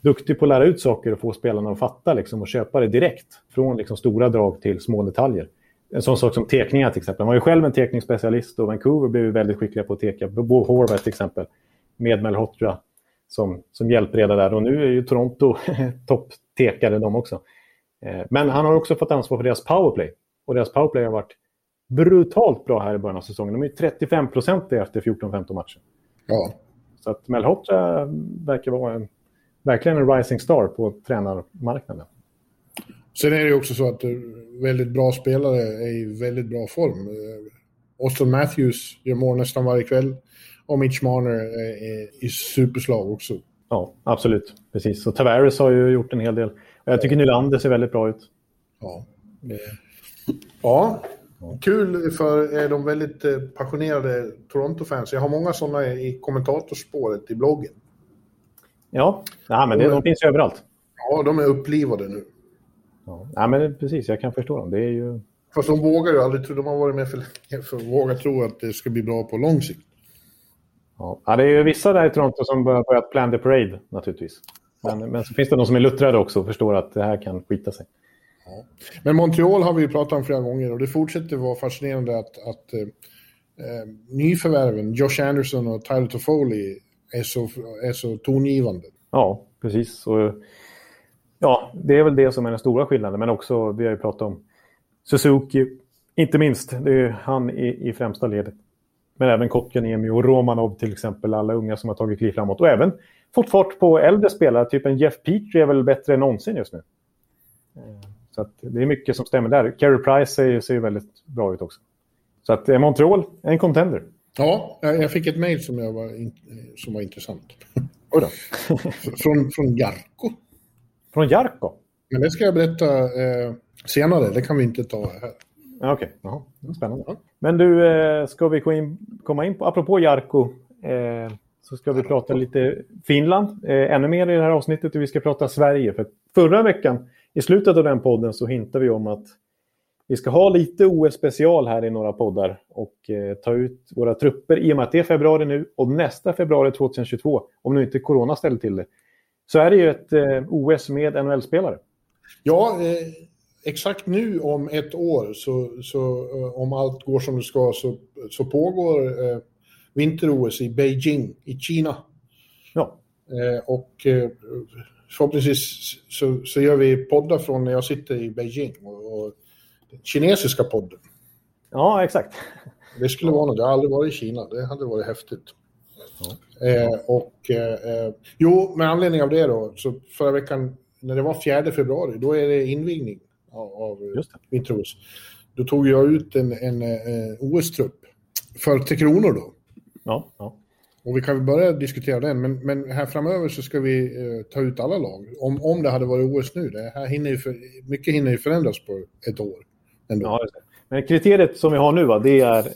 duktig på att lära ut saker och få spelarna att fatta liksom, och köpa det direkt. Från liksom, stora drag till små detaljer. En sån sak som tekningar till exempel. Han var ju själv en tekningsspecialist och Vancouver blev väldigt skickliga på att teka. Bo Horvath till exempel. Med Melhotra som, som hjälpreda där. Och nu är ju Toronto topptekare de också. Eh, Men han har också fått ansvar för deras powerplay. Och deras powerplay har varit brutalt bra här i början av säsongen. De är 35 procent efter 14-15 matcher. Ja, Så att Melhotra verkar vara en, verkligen en rising star på tränarmarknaden. Sen är det också så att eh, väldigt bra spelare är i väldigt bra form. Eh, Austin Matthews gör mål nästan varje kväll. Och Mitch Marner är, är superslag också. Ja, absolut. Precis. Så Tavares har ju gjort en hel del. Jag tycker Nylander ser väldigt bra ut. Ja. Ja, kul för de väldigt eh, passionerade Toronto-fans. Jag har många sådana i kommentatorspåret i bloggen. Ja, Nej, men det, de finns överallt. Ja, de är upplivade nu. Ja. Nej, men precis, jag kan förstå dem. Det är ju... Fast de vågar ju aldrig tro, de har varit med för länge för att våga tro att det ska bli bra på lång sikt. Ja, det är ju vissa där i Toronto som börjar börjat plan the parade naturligtvis. Men, men så finns det de som är luttrade också och förstår att det här kan skita sig. Ja. Men Montreal har vi ju pratat om flera gånger och det fortsätter vara fascinerande att, att eh, nyförvärven, Josh Anderson och Tyler Toffoli, är så, är så tongivande. Ja, precis. Och, ja, det är väl det som är den stora skillnaden, men också, vi har ju pratat om Suzuki, inte minst, det är han i, i främsta ledet. Men även Kotkaniemi och Romanov till exempel, alla unga som har tagit kliv framåt. Och även fått fart på äldre spelare, typ en Jeff Petrie är väl bättre än någonsin just nu. Så det är mycket som stämmer där. Carey Price ser, ser väldigt bra ut också. Så att eh, Montreal, en contender. Ja, jag fick ett mejl som, var som var intressant. Oj då. från, från Jarko. Från Jarko? Men det ska jag berätta eh, senare, det kan vi inte ta här. Okej, okay. spännande. Men du, eh, ska vi komma in på, apropå Jarko, eh, så ska vi prata lite Finland, eh, ännu mer i det här avsnittet, och vi ska prata Sverige. För förra veckan, i slutet av den podden, så hintade vi om att vi ska ha lite OS-special här i några poddar och eh, ta ut våra trupper i och med att det är februari nu och nästa februari 2022, om nu inte corona ställer till det, så är det ju ett eh, OS med NHL-spelare. Ja, exakt nu om ett år, så, så eh, om allt går som det ska, så, så pågår eh, vinter-OS i Beijing i Kina. Ja. Eh, och förhoppningsvis så, så gör vi poddar från när jag sitter i Beijing. Och, och kinesiska podden. Ja, exakt. Det skulle vara något. Jag har aldrig varit i Kina. Det hade varit häftigt. Ja. Eh, och eh, jo, med anledning av det då, så förra veckan när det var 4 februari, då är det invigning av, vinter-OS. Då tog jag ut en, en, en eh, OS-trupp för Tre Kronor då. Ja, ja. Och vi kan väl börja diskutera den, men, men här framöver så ska vi eh, ta ut alla lag. Om, om det hade varit OS nu, det här hinner ju för, mycket hinner ju förändras på ett år. Ändå. Ja, men kriteriet som vi har nu, va, det är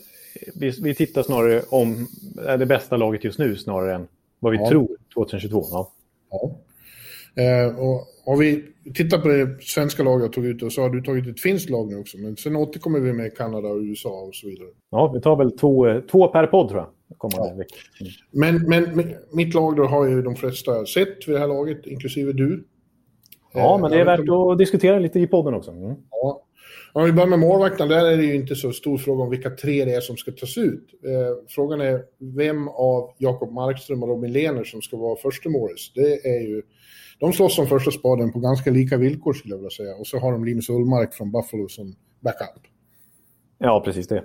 vi, vi tittar snarare om är det bästa laget just nu snarare än vad vi ja. tror 2022. Ja. ja. Eh, och om vi tittar på det svenska laget jag tog ut så har du tagit ett finskt lag nu också. Men sen återkommer vi med Kanada och USA och så vidare. Ja, vi tar väl två, två per podd tror jag. Ja. Mm. Men, men, men, mitt lag då har ju de flesta sett vid det här laget, inklusive du. Ja, eh, men det är värt att diskutera lite i podden också. Mm. Ja, om vi börjar med målvakten, där är det ju inte så stor fråga om vilka tre det är som ska tas ut. Eh, frågan är vem av Jakob Markström och Robin Lehner som ska vara första målis. Det är ju, de slåss om första spaden på ganska lika villkor skulle jag vilja säga. Och så har de Linus Ullmark från Buffalo som backup. Ja, precis det.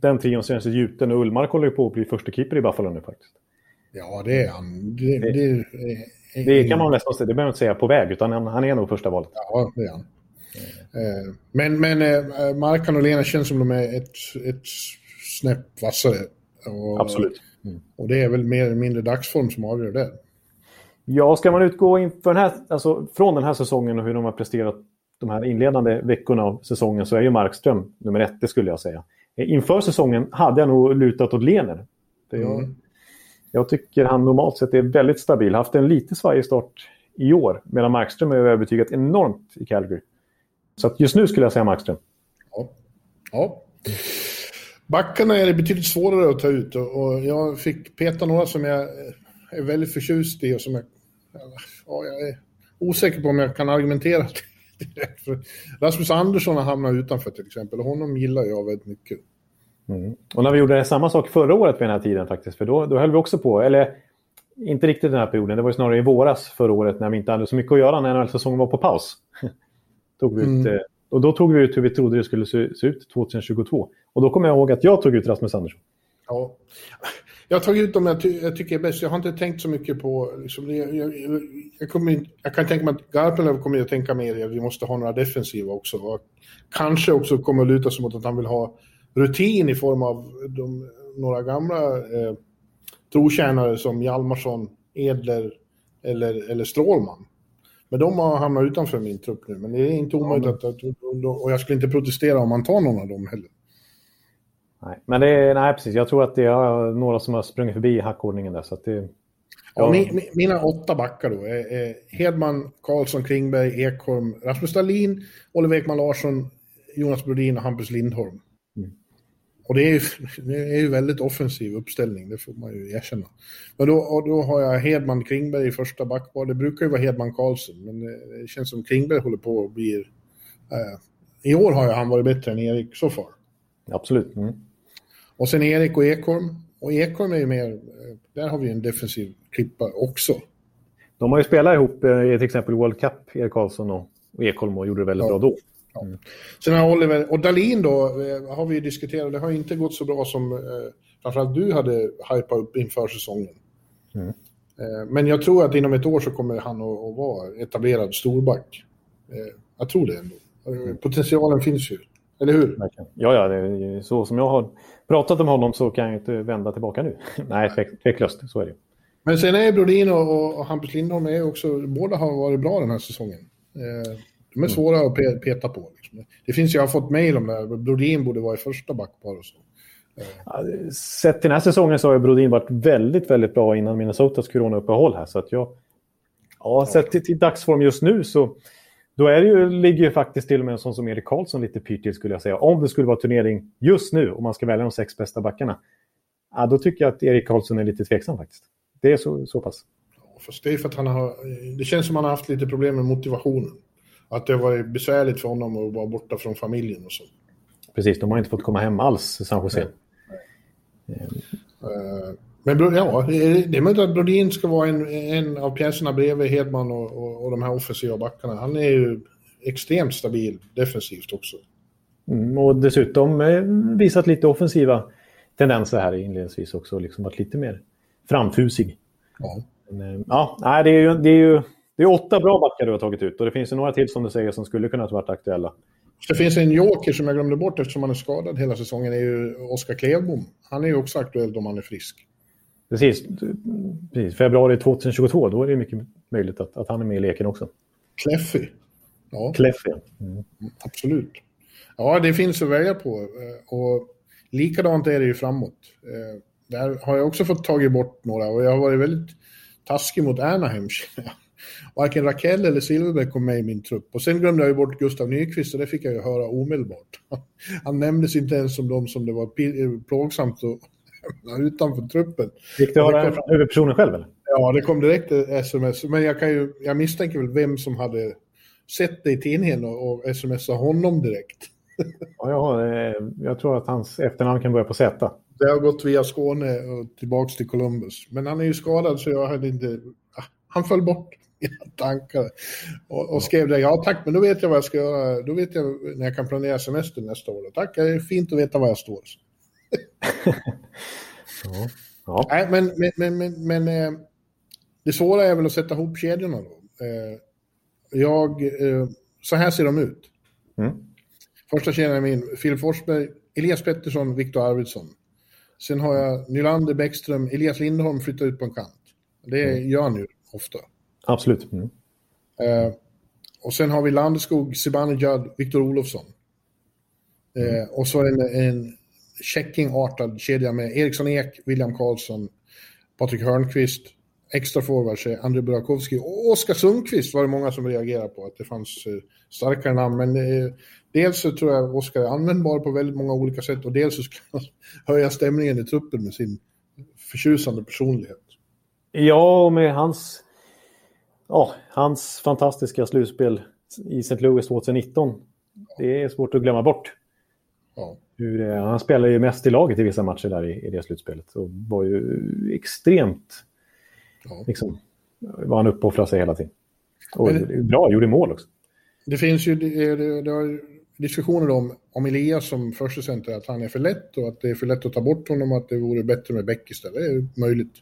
Den trion känns gjuten och Ullmark håller ju på att bli första keeper i Buffalo nu faktiskt. Ja, det är han. Det, det, det, det kan man nästan säga, det behöver man inte säga på väg, utan han, han är nog första valet. Ja, det är han. Eh, men, men eh, Markan och Lena känns som de är ett, ett snäpp vassare. Och, Absolut. Mm. Och det är väl mer eller mindre dagsform som avgör det. Ja, ska man utgå inför den här, alltså, från den här säsongen och hur de har presterat de här inledande veckorna av säsongen så är ju Markström nummer ett, det skulle jag säga. Inför säsongen hade jag nog lutat åt Lener. Jag, mm. jag tycker han normalt sett är väldigt stabil. Haft en lite svajig start i år, medan Markström är övertygat enormt i Calgary. Så just nu skulle jag säga Markström. Ja. ja. Backarna är det betydligt svårare att ta ut och jag fick peta några som jag är väldigt förtjust i och som jag, ja, jag är osäker på om jag kan argumentera direkt. Rasmus Andersson har hamnat utanför till exempel honom gillar jag väldigt mycket. Mm. Och när vi gjorde samma sak förra året vid den här tiden faktiskt, för då, då höll vi också på, eller inte riktigt den här perioden, det var snarare i våras förra året när vi inte hade så mycket att göra när NHL-säsongen var på paus. Tog vi ut, mm. Eh, och då tog vi ut hur vi trodde det skulle se, se, ut 2022. Och då kommer jag ihåg att jag tog ut Rasmus Andersson. Ja. Jag har tagit ut dem jag, ty jag tycker är bäst. Jag har inte tänkt så mycket på... Liksom, jag, jag, jag, kommer, jag kan tänka mig att Garpenlöv kommer att tänka mer att vi måste ha några defensiva också. Och kanske också kommer att luta sig mot att han vill ha rutin i form av de, några gamla eh, trotjänare som Hjalmarsson, Edler eller, eller Strålman. Men de har hamnat utanför min trupp nu. Men det är inte omöjligt ja, men... att... Och jag skulle inte protestera om man tar någon av dem heller. Nej, men det är, nej, precis. Jag tror att det är några som har sprungit förbi hackordningen där. Så att det, ja, min, mina åtta backar då är, Hedman, Karlsson, Klingberg, Ekholm, Rasmus Dahlin, Oliver Ekman Larsson, Jonas Brodin och Hampus Lindholm. Mm. Och det är, ju, det är ju väldigt offensiv uppställning, det får man ju erkänna. Men då, då har jag Hedman Klingberg i första backpar. Det brukar ju vara Hedman Karlsson, men det känns som Klingberg håller på att bli... Eh, I år har ju han varit bättre än Erik så far. Absolut. Mm. Och sen Erik och Ekholm. Och Ekholm är ju mer, eh, där har vi en defensiv klippa också. De har ju spelat ihop eh, i till exempel World Cup, Erik Karlsson och Ekholm och gjorde det väldigt ja. bra då. Mm. Sen har Oliver, och Dalin då, eh, har vi diskuterat, det har inte gått så bra som eh, framförallt du hade hypat upp inför säsongen. Mm. Eh, men jag tror att inom ett år så kommer han att, att vara etablerad storback. Eh, jag tror det ändå. Mm. Potentialen finns ju, eller hur? Ja, ja, så som jag har pratat om honom så kan jag inte vända tillbaka nu. Nej, tveklöst, så är det. Men sen är Brodin och, och Hampus Lindholm är också, båda har varit bra den här säsongen. Eh, de är svåra att peta på. Liksom. Det finns ju, jag har fått mejl om det, Brodin borde vara i första backpar och så. Ja, sett till den här säsongen så har Brodin varit väldigt, väldigt bra innan Minnesotas corona-uppehåll här. Så att jag, ja, sett till, till dagsform just nu så då är det ju, ligger ju faktiskt till och med en sån som Erik Karlsson lite pyrt till skulle jag säga. Om det skulle vara turnering just nu och man ska välja de sex bästa backarna. Ja, då tycker jag att Erik Karlsson är lite tveksam faktiskt. Det är så, så pass. Fast det är för att han har, det känns som att han har haft lite problem med motivationen. Att det var besvärligt för honom att vara borta från familjen och så. Precis, de har inte fått komma hem alls, San Jose. Nej. Uh, men ja, det är möjligt att Brodin ska vara en, en av pjäserna bredvid Hedman och, och, och de här offensiva backarna. Han är ju extremt stabil defensivt också. Mm, och dessutom eh, visat lite offensiva tendenser här inledningsvis också. Liksom varit lite mer framfusig. Ja. Men, eh, ja, det är ju, det är ju det är åtta bra backar du har tagit ut och det finns ju några till som du säger som skulle kunna ha varit aktuella. Det finns en joker som jag glömde bort eftersom han är skadad hela säsongen. Det är ju Oskar Klevbom. Han är ju också aktuell om han är frisk. Precis. Precis. Februari 2022, då är det mycket möjligt att, att han är med i leken också. Kleffy. Ja. Kleffy. Mm. Absolut. Ja, det finns att välja på. Eh, och likadant är det ju framåt. Eh, där har jag också fått tagit bort några och jag har varit väldigt taskig mot Anaheim. Varken Raquel eller Silverberg kom med i min trupp. Och sen glömde jag ju bort Gustav Nyqvist och det fick jag ju höra omedelbart. Han nämndes inte ens som de som det var plågsamt att utanför truppen. Fick du höra det från huvudpersonen själv? Eller? Ja, det kom direkt sms. Men jag, kan ju, jag misstänker väl vem som hade sett det i tidningen och, och smsat honom direkt. Ja, ja, jag tror att hans efternamn kan börja på Z. Det har gått via Skåne och tillbaks till Columbus. Men han är ju skadad så jag hade inte... Ah, han föll bort mina tankar. Och, och skrev det, ja tack, men då vet jag vad jag ska göra. Då vet jag när jag kan planera semester nästa år. Tack, det är fint att veta var jag står. Ja. Ja. Nej, men, men, men, men, eh, det svåra är väl att sätta ihop kedjorna då. Eh, jag, eh, så här ser de ut. Mm. Första kedjan är min, Filip Forsberg, Elias Pettersson, Viktor Arvidsson. Sen har jag Nylander, Bäckström, Elias Lindholm flyttar ut på en kant. Det mm. gör han ju ofta. Absolut. Mm. Eh, och sen har vi Landeskog, Zibanejad, Viktor Olofsson. Eh, mm. och så en, en checking-artad kedja med Eriksson Ek, William Karlsson, Patrik Hörnqvist, extra forwards André Burakovsky och Oskar Sundqvist var det många som reagerade på att det fanns eh, starkare namn. Men eh, dels så tror jag Oskar är användbar på väldigt många olika sätt och dels så ska han höja stämningen i truppen med sin förtjusande personlighet. Ja, och med hans ja, hans fantastiska slutspel i St. Louis 2019. Det är svårt att glömma bort. Ja. Hur, han spelade ju mest i laget i vissa matcher där i, i det slutspelet. Och var ju extremt... Ja. Liksom, var han uppoffrade sig hela tiden. Och Men, bra, gjorde mål också. Det finns ju det, det, det har diskussioner om, om Elias som första center, att han är för lätt och att det är för lätt att ta bort honom och att det vore bättre med Bäck istället. Det är möjligt.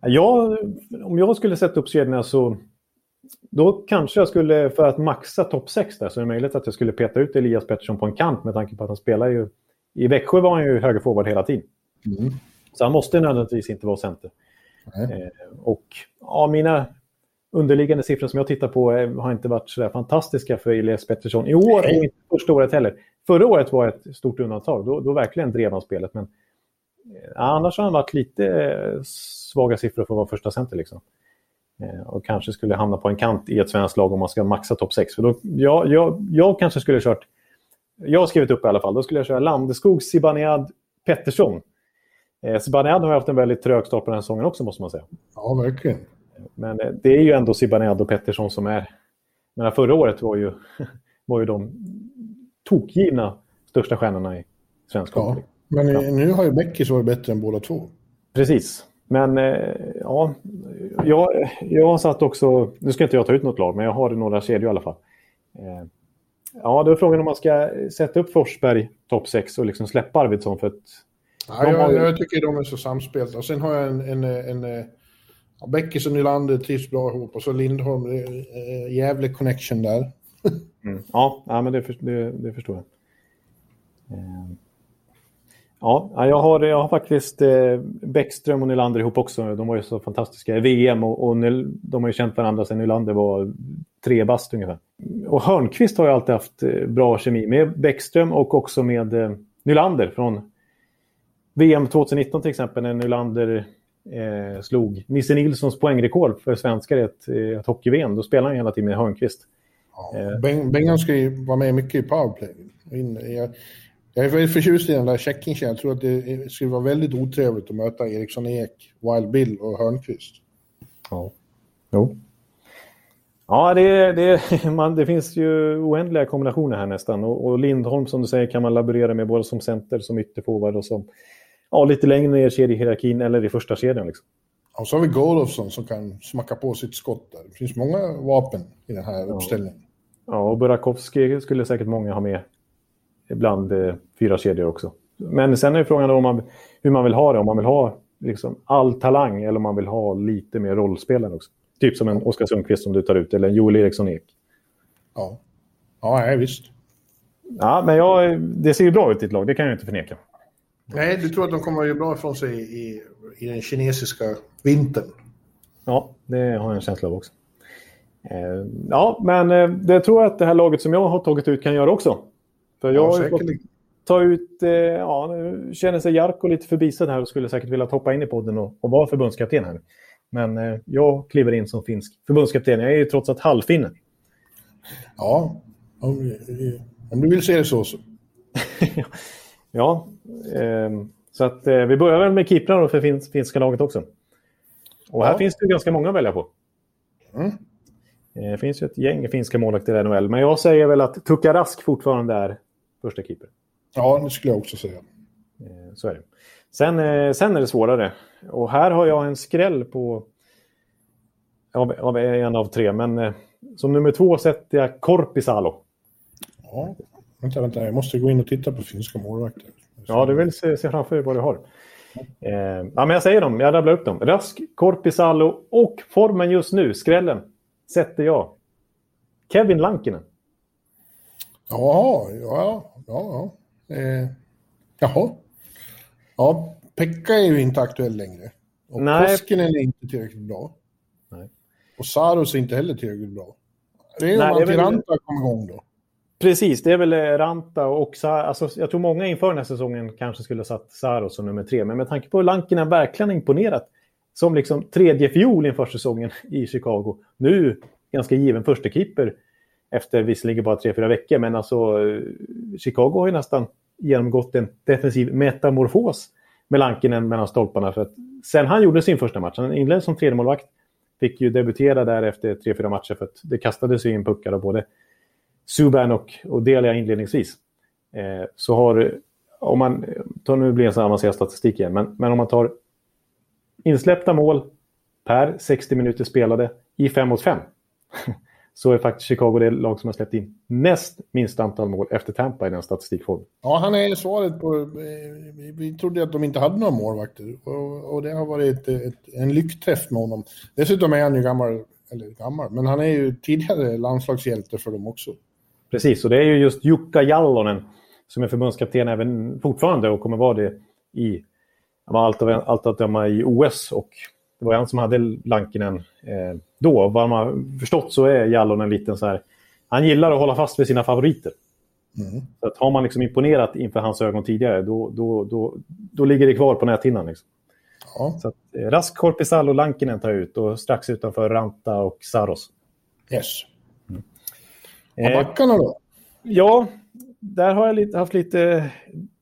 Ja, om jag skulle sätta upp kedjorna så då kanske jag skulle, för att maxa topp 6 där, så är det möjligt att jag skulle peta ut Elias Pettersson på en kant med tanke på att han spelar ju... I Växjö var han ju högerforward hela tiden. Mm. Så han måste nödvändigtvis inte vara center. Eh, och ja, mina... underliggande siffror som jag tittar på har inte varit så fantastiska för Elias Pettersson. I år är inte första året heller. Förra året var ett stort undantag. Då, då verkligen drev han spelet. Men ja, annars har han varit lite svaga siffror för att vara första center. Liksom. Och kanske skulle hamna på en kant i ett svenskt lag om man ska maxa topp 6. För då, jag, jag, jag kanske skulle kört, jag har skrivit upp i alla fall, då skulle jag köra Landeskog, Zibanejad, Pettersson. Eh, Zibanejad har haft en väldigt trög start på den här säsongen också måste man säga. Ja, verkligen. Men eh, det är ju ändå Zibanejad och Pettersson som är... Men förra året var ju, var ju de tokgivna största stjärnorna i svensk ja, Men nu har ju Beckis varit bättre än båda två. Precis. Men eh, ja, jag, jag har satt också, nu ska inte jag ta ut något lag, men jag har några kedjor i alla fall. Eh, ja, då är frågan om man ska sätta upp Forsberg topp 6 och liksom släppa Arvidsson för att... Ja, jag, ju... jag, tycker de är så samspelta. Sen har jag en, en, en, en ja, Bäckis och Nylander trivs bra ihop och så Lindholm, är, jävlig connection där. mm. Ja, ja, men det, det, det förstår jag. Eh. Ja, jag har, jag har faktiskt eh, Bäckström och Nylander ihop också. De var ju så fantastiska i VM och, och de har ju känt varandra sedan Nylander var tre bast ungefär. Och Hörnqvist har ju alltid haft eh, bra kemi med Bäckström och också med eh, Nylander från VM 2019 till exempel när Nylander eh, slog Nisse Nilssons poängrekord för svenskar i ett, ett hockey-VM. Då spelade han hela tiden med Hörnqvist. Ja. Bengan ska ju vara med mycket i powerplay. Jag, jag är väldigt förtjust i den där checkingen. Jag tror att det skulle vara väldigt otrevligt att möta Eriksson Ek, Wild Bill och Hörnqvist. Ja, jo. Ja, det, det, man, det finns ju oändliga kombinationer här nästan. Och, och, Lindholm som du säger kan man laborera med både som center, som ytterforward och som ja, lite längre ner i kedjehierarkin eller i första kedjan. Liksom. Och så har vi Golofsson som kan smacka på sitt skott där. Det finns många vapen i den här uppställningen. Ja, och Burakovsky skulle säkert många ha med bland eh, fyra kedjor också. Men sen är frågan om man, hur man vill ha det. Om man vill ha liksom, all talang eller om man vill ha lite mer rollspelare också. Typ som en Oskar Sundqvist som du tar ut eller en Joel Eriksson Ek. Ja, ja visst. Ja, men jag, det ser ju bra ut i ett lag, det kan jag inte förneka. Nej, du tror att de kommer att göra bra ifrån sig i, i den kinesiska vintern? Ja, det har jag en känsla av också. Eh, ja, men eh, det tror jag att det här laget som jag har tagit ut kan göra också. För jag ja, har fått ta ut, eh, ja, nu känner sig Jarko lite förbisedd här och skulle säkert vilja hoppa in i podden och, och vara förbundskapten här. Men eh, jag kliver in som finsk förbundskapten. Jag är ju trots allt halvfinne. Ja, om, om, du vill se det så. så. ja, eh, så att eh, vi börjar väl med keeprarna för finsk, finska laget också. Och här ja. finns det ganska många att välja på. Mm. Eh, det finns ju ett gäng finska målvakter i NHL, men jag säger väl att Tukka Rask fortfarande är första keeper. Ja, det skulle jag också säga. Eh, så är det. Sen, eh, sen är det svårare. Och här har jag en skräll på av, av en av tre, men som nummer två sätter jag Korpisalo. Ja, vänta, vänta, jag måste gå in och titta på finska målvakter. Ja, du vill se, se framför dig vad du har. Eh, ja, men jag säger dem, jag rabblar upp dem. Rask, Korpisalo och formen just nu, skrällen, sätter jag Kevin Lankinen. Ja, ja, ja. ja. Eh, jaha. Ja, Pekka är ju inte aktuell längre. Och Nej. Koskinen är inte tillräckligt bra. Nej. Och Saros är inte heller tillräckligt bra. Det är Nej, om väl... Ranta kommer igång då. Precis, det är väl eh, Ranta och alltså, jag tror många inför den här säsongen kanske skulle ha satt Saros som nummer tre. Men med tanke på hur Lankinen verkligen imponerat som liksom tredje fiol inför säsongen i Chicago. Nu ganska given första keeper efter visserligen bara tre, fyra veckor. Men alltså eh, Chicago har ju nästan genomgått en defensiv metamorfos med Lankinen mellan stolparna. För att sen han gjorde sin första match, han inledde som tredje målvakt fick ju debutera där efter tre, fyra matcher för att det kastades ju in puckar av både Subban och, och Delia inledningsvis. Eh, så har, om man, tar nu blir det en avancerad statistik igen, men, men om man tar insläppta mål per 60 minuter spelade i 5 mot 5 så är faktiskt Chicago det lag som har släppt in näst minst antal mål efter Tampa i den statistikformen. Ja, han är svaret på... Eh, vi trodde att de inte hade några målvakter och, och det har varit ett, ett, en lyckträff med honom. Dessutom är han ju gammal, eller gammal, men han är ju tidigare landslagshjälte för dem också. Precis, och det är ju just Jukka Jallonen som är förbundskapten även fortfarande och kommer vara det i allt, allt att döma i OS och Det var han som hade Lankinen eh, då. Vad man har förstått så är Jallonen liten så här... Han gillar att hålla fast vid sina favoriter. Mm. Så att har man liksom imponerat inför hans ögon tidigare, då, då, då, då ligger det kvar på näthinnan. Liksom. Ja. Så att, eh, Rask, Korpisalo och Lankinen tar ut och strax utanför Ranta och Saros. Yes. Mm. Och backarna då? Ja, där har jag lite, haft lite...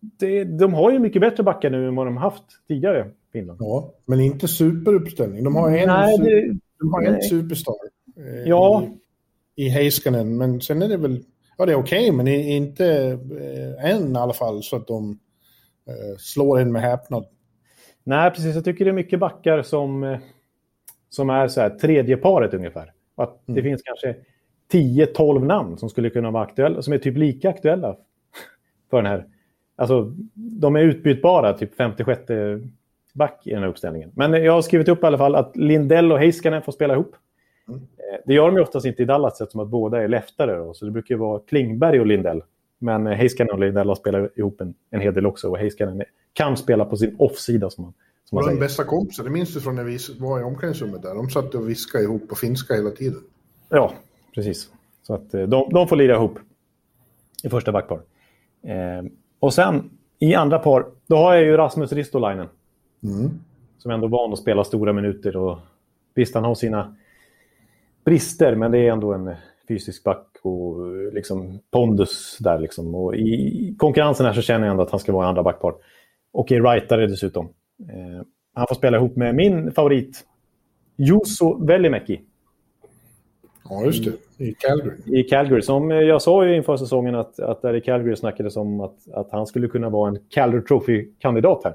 Det, de har ju mycket bättre backar nu än vad de haft tidigare, Finland. Ja, men inte superuppställning. De har en, nej, det, de har en superstar eh, ja. i, i Heiskanen, men sen är det väl... Ja, det är okej, okay, men inte eh, än i alla fall så att de eh, slår en med häpnad. Nej, precis. Jag tycker det är mycket backar som, eh, som är så här, tredje paret ungefär. Att mm. det finns kanske 10-12 namn som skulle kunna vara aktuella, som är typ lika aktuella för den här. Alltså, de är utbytbara, typ 56 back i den här uppställningen. Men jag har skrivit upp i alla fall att Lindell och Heiskanen får spela ihop. Mm. Eh, det gör de ju oftast inte i Dallas eftersom att båda är leftare. Så det brukar ju vara Klingberg och Lindell. Men eh, Heiskanen och Lindell har spelat ihop en, en hel del också. Och Heiskanen kan spela på sin offsida som man, som man säger. Bästa kompisar, det minns du från när vi var i omklädningsrummet där. De satt och viskade ihop på finska hela tiden. Ja, precis. Så att eh, de, de får lira ihop i första backpar. Eh, och sen i andra par, då har jag ju Rasmus Ristolainen. Mm. Som ändå är van att spela stora minuter. Och, visst, han har sina brister, men det är ändå en fysisk back och liksom pondus där. Liksom. Och I konkurrensen här så känner jag ändå att han ska vara andra backpar. Och är rightare dessutom. Eh, han får spela ihop med min favorit, Juuso Velimäki. Ja, just det. I Calgary. I Calgary. Som jag sa ju inför säsongen att, att där i Calgary snackades om att, att han skulle kunna vara en Calgary Trophy-kandidat här.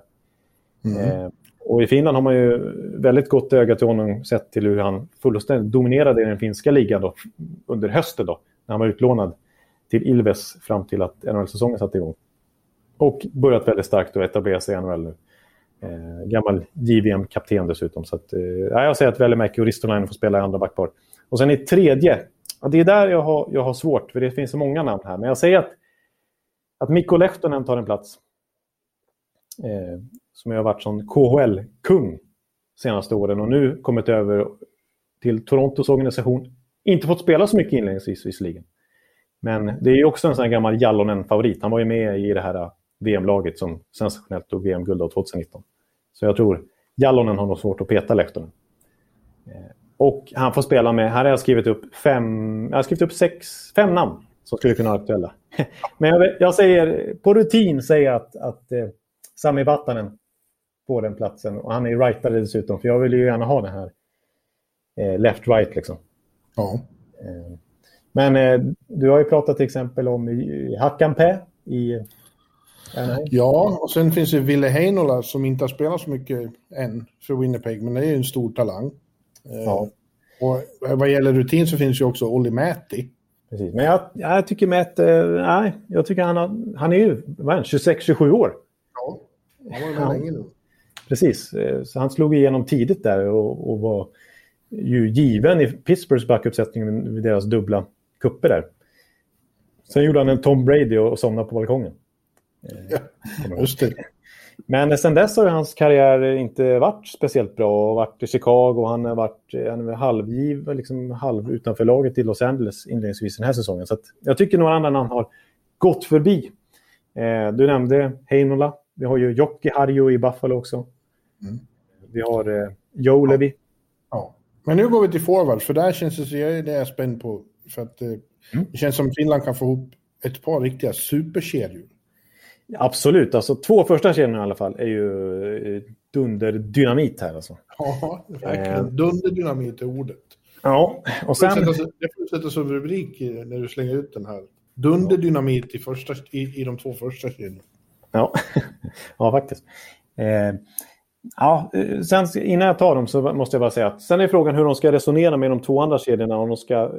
Mm. Eh, och i Finland har man ju väldigt gott öga till honom sett till hur han fullständigt dominerade i den finska ligan då, under hösten då, när han var utlånad till Ilves fram till att NHL-säsongen satte igång. Och börjat väldigt starkt att etablera sig i NHL nu. Eh, gammal JVM-kapten dessutom. Så att, eh, jag säger att Velimäki och Ristolainen får spela i andra backpar. Och sen i tredje, ja, det är där jag har, jag har svårt, för det finns så många namn här. Men jag säger att, att Mikko Lehtonen tar en plats. Eh, som har varit som KHL-kung senaste åren och nu kommit över till Torontos organisation. Inte fått spela så mycket inledningsvis visserligen. Men det är också en sån här gammal Jallonen-favorit. Han var ju med i det här äh, VM-laget som sensationellt tog VM-guld 2019. Så jag tror Jallonen har nog svårt att peta Lehtonen. Eh, och han får spela med, här har jag skrivit upp fem, jag har skrivit upp sex, fem namn som skulle kunna vara aktuella. Men jag, jag, säger, på rutin säger jag att, att eh, Sami Vatanen får den platsen. Och han är rightare dessutom, för jag vill ju gärna ha den här eh, left-right liksom. Ja. Eh, men eh, du har ju pratat till exempel om Hakanpää i Ja, och sen finns det Ville Heinola som inte har spelat så mycket än för Winnipeg, men det är ju en stor talang. Eh, ja. Och vad gäller rutin så finns ju också Olli Mäti. Precis, men jag, jag tycker Mätt, nej, jag tycker han, har, han är ju 26-27 år. Ja, han var med ja. länge nu. Precis, eh, så han slog igenom tidigt där och, och var ju given i Pittsburghs backuppsättning vid deras dubbla kupper där. Sen gjorde han en Tom Brady och somnade på balkongen. Ja, just det. Men sen dess har hans karriär inte varit speciellt bra. och varit i Chicago och han har varit han halvgiv, liksom halv utanför laget i Los Angeles inledningsvis den här säsongen. Så jag tycker några andra namn har gått förbi. Eh, du nämnde Heinola. Vi har ju Jocke Harjo i Buffalo också. Mm. Vi har eh, Joe ja. Levy. Ja. Men nu går vi till forward, för där känns det så jag är spänd på. För att eh, mm. det känns som Finland kan få ihop ett par riktiga superkedjor. Absolut, alltså två första kedjorna i alla fall är ju eh, dunderdynamit här alltså. Ja, verkligen. Eh. Dunderdynamit är ordet. Ja, och sen... Det får du sätta som rubrik när du slänger ut den här. Dunderdynamit i, första, i, i de två första kedjorna. Ja, ja faktiskt. Eh, ja, eh, sen, innan jag tar dem så måste jag bara säga att sen är frågan hur de ska resonera med de två andra kedjorna. Om de ska,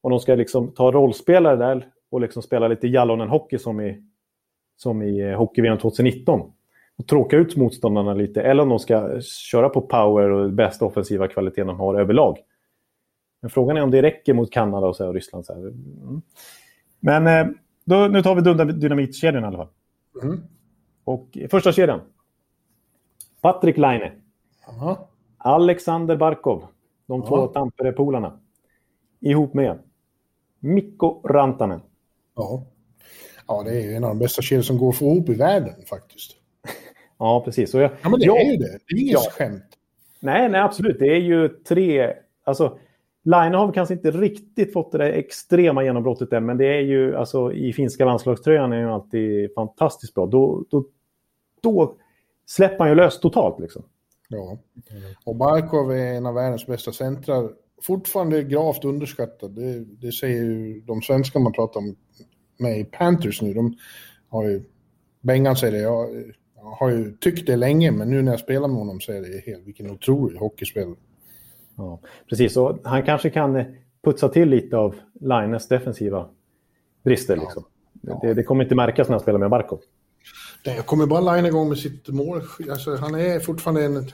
om de ska liksom ta rollspelare där och liksom spela lite Jallonen-hockey som i, som i eh, hockey 2019. Och tråka ut motståndarna lite. Eller om de ska köra på power och bästa offensiva kvaliteten de har överlag. Men frågan är om det räcker mot Kanada och, så och Ryssland. Så mm. Men eh, då, nu tar vi dynamitkedjan i alla fall. Mm. Och första kedjan. Patrik Laine. Aha. Alexander Barkov, de två Tampere-polarna. Ihop med Mikko Rantanen. Ja. ja, det är ju en av de bästa kedjor som går att få ihop i världen faktiskt. Ja, precis. Jag, Ja, men det jag- är ju det. Det är inget Ja. skämt. Nej, nej, absolut. Det är ju tre... Alltså, Line har kanske inte riktigt fått det där extrema genombrottet än, men det är ju alltså i finska landslagströjan är ju alltid fantastiskt bra. Då, då, då släpper man ju lös totalt liksom. Ja. Och Barkov är en av världens bästa centrar. Fortfarande gravt underskattad. Det, det säger ju de svenskar man pratar om med i Panthers nu. De har ju... Bengan säger det. Jag, har ju tyckt det länge, men nu när jag spelar med honom så är det helt... Vilken otrolig hockeyspelare. Ja, precis, och han kanske kan putsa till lite av Lines defensiva brister. Liksom. Det, det kommer inte märkas när han spelar med Barkov. Det- Jag kommer bara line igång med sitt mål. Alltså, han är fortfarande en,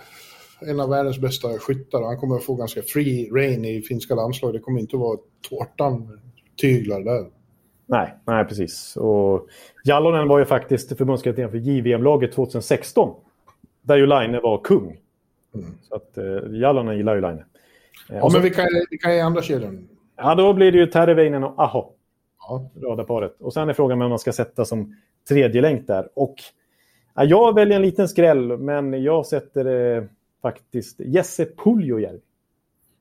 en av världens bästa skyttar. Han kommer att få ganska free reign i finska landslaget. Det kommer inte att vara tårtan tyglar där. Nej, nej precis. Och Jallonen var ju faktiskt förbundskapten för JVM-laget 2016. Där ju Line var kung. Så att eh, Jallonen gillar ju Line. Eh, Ja, så, men vilka är, vilka är andra kedjan? ja, då blir det ju Terveinen och Aho, Ja. radarparet. Och sen är frågan om man ska sätta som tredje länk där. Och ja, jag väljer en liten skräll, men jag sätter eh, faktiskt Jesse Puljujärvi.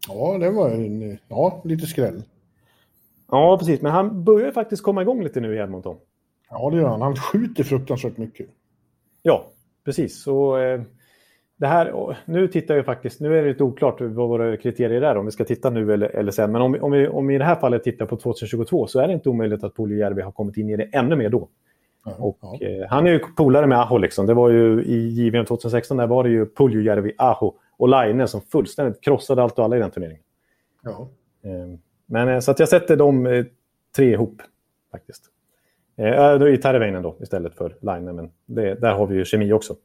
ja, det var en, ja, lite skräll. Ja, precis. Men han börjar faktiskt komma igång lite nu i Edmonton. Ja, det gör han. Han skjuter fruktansvärt mycket. Ja, precis. Så, eh, det här, nu tittar jag faktiskt, nu är det lite oklart vad våra kriterier är om vi ska titta nu eller, eller sen. Men om, om, vi, om vi i det här fallet tittar på 2022 så är det inte omöjligt att Puljujärvi har kommit in i det ännu mer då. Och, ja. eh, han är ju polare med Aho. Liksom. Det var ju i JVM 2016 där var det ju Puljujärvi, Aho och Laine som fullständigt krossade allt och alla i den turneringen. ja. Eh, men, eh, så att jag sätter de eh, tre ihop faktiskt. Eh, då är Terveinen då istället för Laine, men det, där har vi ju kemi också.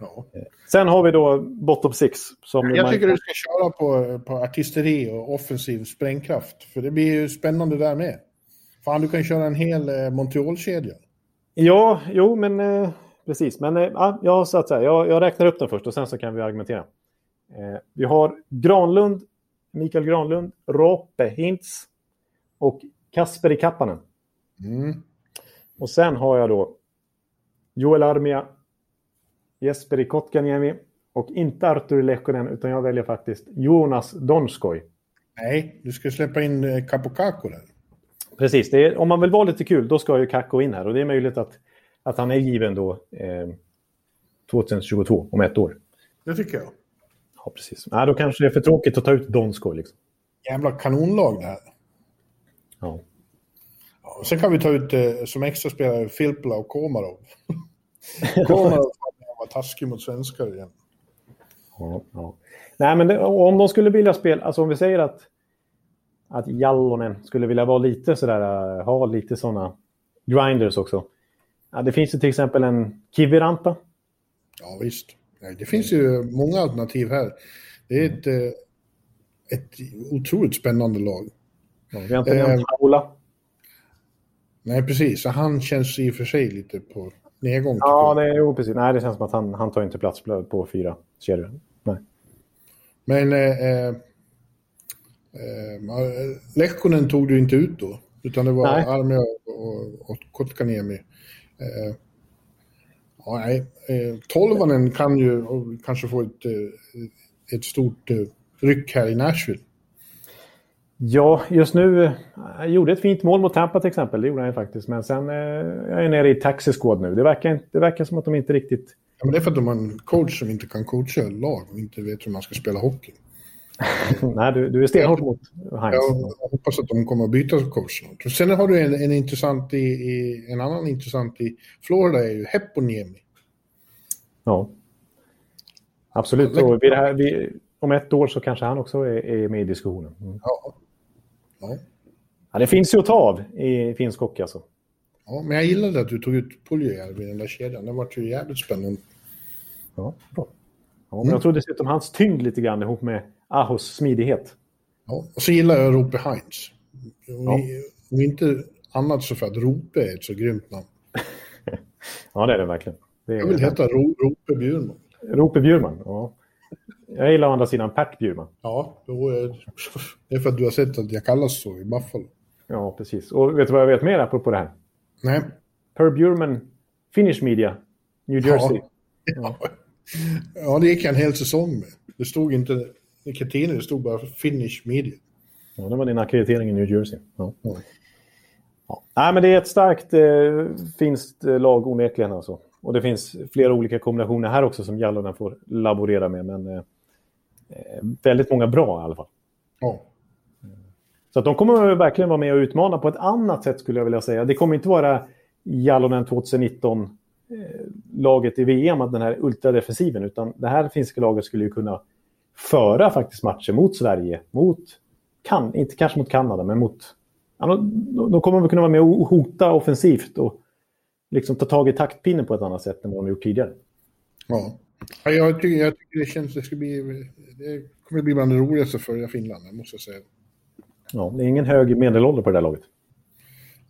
ja. Sen har vi då bottom six. Som Jag man- tycker du ska köra på, på artisteri och offensiv sprängkraft. För det blir ju spännande där med. Fan, du kan köra en hel eh, Montreal-kedja. Ja, jo, men eh, precis. Men eh, ja, så här, jag, jag räknar upp den först och sen så kan vi argumentera. Eh, vi har Granlund, Mikael Granlund, Rope Hintz och Kasperi Kappanen. Mm. Och sen har jag då Joel Armia, Jesperi Kotkaniemi och inte Artur Lekkonen utan jag väljer faktiskt Jonas Donskoj. Nej, du ska släppa in eh, Capocaco där. Precis, är, om man vill vara lite kul då ska ju Kakko in här och det är möjligt att, att han är given då eh, 2022, om ett år. Det tycker jag. Ja, precis. Nej, då kanske det är för tråkigt att ta ut Donskoj. Liksom. Jävla kanonlag det här. Ja. Ja, sen kan vi ta ut eh, som extra spelare Filppula och Komarov. Komarov var taskig mot svenskar igen. Ja, ja. Nej, men det, om de skulle vilja spela, alltså om vi säger att, att Jallonen skulle vilja vara lite sådär, äh, ha lite sådana grinders också. Ja, det finns ju till exempel en Kiviranta. Ja, visst. Nej, det finns ju många alternativ här. Det är ett, eh, ett otroligt spännande lag. Ja, vi har inte Eh, nämnt Haula. Nej, precis. Så han känns i och för sig lite på nedgång. Ja, det, jo, precis. Nej, det känns som att han, han tar inte plats på, på fyra kedjor. Nej. Men eh, eh, eh, Lehkonen tog du inte ut då. Utan det var Nej. Armia och, och Kotkaniemi. Eh, ja, nej. Eh, Tolvanen kan ju kanske få ett, eh, ett stort eh, ryck här i Nashville. Ja, just nu. Jag gjorde ett fint mål mot Tampa till exempel. Det gjorde han faktiskt. Men sen eh, jag är nere i taxi squad nu. Det verkar, det verkar som att de inte riktigt... Ja, men det är för att de har en coach som inte kan coacha lag och inte vet hur man ska spela hockey. Nej, du, du är stenhård mot Heinz. Jag hoppas att de kommer att byta coach snart. Sen har du en, en intressant i, i, en annan intressant i Florida är ju Heponiemi. Ja. Absolut. Och här, vid, om ett år så kanske han också är, är med i diskussionen. Mm. Ja. Ja. Ja, det finns ju att ta av i finsk hockey alltså. ja, men jag gillade att du tog ut Puljujärvi i den där kedjan. Det var ju jävligt spännande. Ja, bra. Ja, men jag tror dessutom hans tyngd lite grann ihop med Ahos smidighet. Ja. Och så gillar jag Rope Heinz. Om, Ja. inte annat så för att Rope är ett så grymt namn. Ja, det är det verkligen. Det Jag vill är, heta Ro, Rope Bjurman. Rope Bjurman. Ja. Jag gillar å andra sidan Pat Bjurman. Ja, då är det är för att du har sett att jag kallas så i Buffalo. Ja, precis. Och vet du vad jag vet mer apropå det här? Nej. Per Bjurman, Finnish Media, New Jersey. Ja. ja, det gick jag en hel säsong med. Det stod inte tidningar, det stod bara Finnish Media. Ja, det var din akkreditering i New Jersey. Ja. Ja. Ja. Nej, men det är ett starkt eh, finskt eh, lag onekligen alltså. Och det finns flera olika kombinationer här också som Jalonen får laborera med. Men eh, eh, väldigt många bra i alla fall. Ja. Så att de kommer verkligen vara med och utmana på ett annat sätt skulle jag vilja säga. Det kommer inte vara Jalonen 2019-laget i VM, att den här ultradefensiven, utan det här finska laget skulle ju kunna föra faktiskt matcher mot Sverige, mot, kan, inte kanske mot Kanada, men mot... Ja, de, de kommer väl kunna vara med och hota offensivt och liksom ta tag i taktpinnen på ett annat sätt än vad de gjort tidigare. ja. ja jag, tycker, jag tycker det känns, det ska bli, det kommer bli bland det roligaste för Finland, det måste jag säga. Ja, det är ingen hög medelålder på det där laget.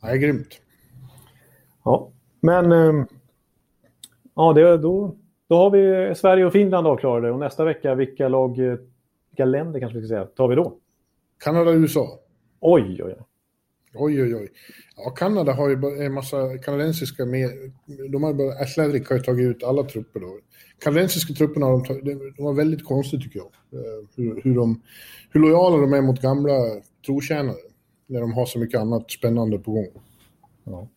Är grymt. Ja, men ehm, ja, det, då, då har vi Sverige och Finland avklarade och nästa vecka, vilka lag, eh, vilka länder kanske vi ska säga, tar vi då? Kanada och USA. Oj, oj, oj. Oj, oj, oj. Ja, Kanada har ju en massa kanadensiska med. De har bara, Ashledrick har ju tagit ut alla trupper då. Kanadensiska trupperna har de, de var väldigt konstigt tycker jag. Eh, Hur, hur, de, hur lojala de är mot gamla trotjänare. När de har så mycket annat spännande på gång. Ja.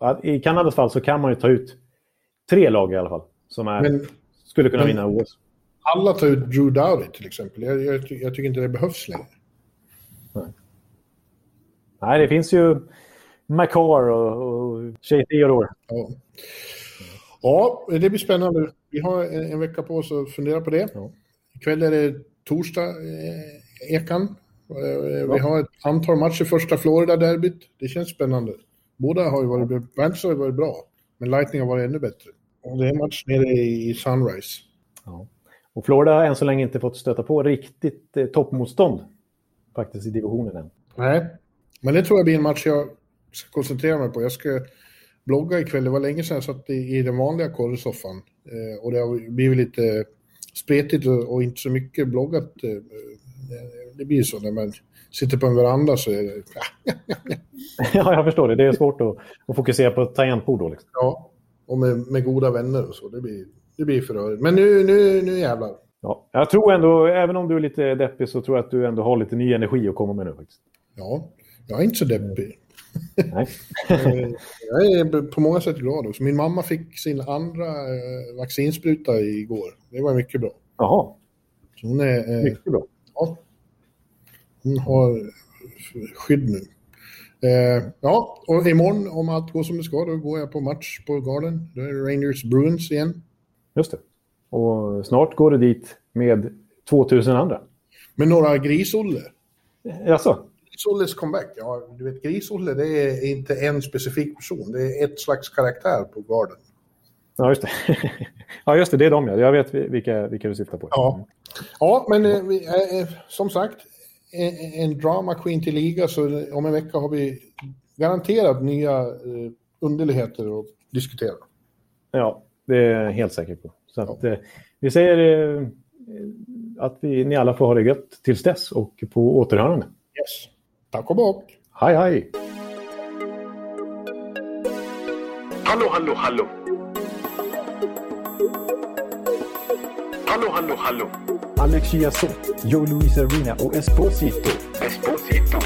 Ja, I Kanadas fall så kan man ju ta ut tre lag i alla fall som är, Men skulle kunna men- vinna OS. alla tar ut Drew Dowdy till exempel. Jag, jag, jag tycker inte det behövs längre. Nej, det finns ju McCarr och, och Shea Theodore. Ja. ja, det blir spännande. Vi har en, en vecka på oss att fundera på det. Ja. Ikväll är det torsdag, eh, Ekan. Eh, Vi har ett antal matcher första Florida-derbyt. Det känns spännande. Båda har ju varit, Panthers har ju varit bra, men Lightning har varit ännu bättre. Det är match nere i, i Sunrise. Ja. Och Florida har än så länge inte fått stöta på riktigt eh, toppmotstånd faktiskt i divisionen än. Nej, men det tror jag blir en match jag ska koncentrera mig på. Jag ska blogga ikväll. Det var länge sedan jag satt i, i den vanliga korrsoffan. Eh, och det har blivit lite spretigt och, och inte så mycket bloggat. Eh, det blir så när man sitter på en veranda så är det... ja, jag förstår det. Det är svårt att, att fokusera på ett tangentbord då. Liksom. Ja, och med, med goda vänner och så. Det blir, det blir för rörigt. Men nu, nu, nu jävlar. Ja, jag tror ändå, även om du är lite deppig, så tror jag att du ändå har lite ny energi att komma med nu faktiskt. Ja, jag är inte så deppig. Nej. Jag är på många sätt glad också. Min mamma fick sin andra eh, vaccinspruta igår. Det var mycket bra. Jaha, Så hon, är, eh, mycket bra. ja, hon har skydd nu. Eh, ja, och imorgon om allt går som det ska, då går jag på match på Garden. Då är det Rangers Bruins igen. Just det. Och snart går du dit med 2000 andra. Med några Gris-Olle. Jaså? Gris-Olles comeback. Ja, du vet, Gris-Olle det är inte en specifik person. Det är ett slags karaktär på Garden. Ja, just det. ja, just det. Det är de, ja. Jag vet vilka, vilka du syftar på. Ja, ja men eh, vi, eh, eh, som sagt, en, drama queen till liga så om en vecka har vi garanterat nya eh, underligheter att diskutera. Ja, det är jag helt säker på. Så att, eh, vi säger eh, att vi, ni alla får ha det gött tills dess och på återhörande. Yes. Tack och bock. Hej, hej! Hallå, hallå, hallå. Hallå, hallå, hallå. Alex Chiazot, Joe Luis Arena och Esposito. Esposito.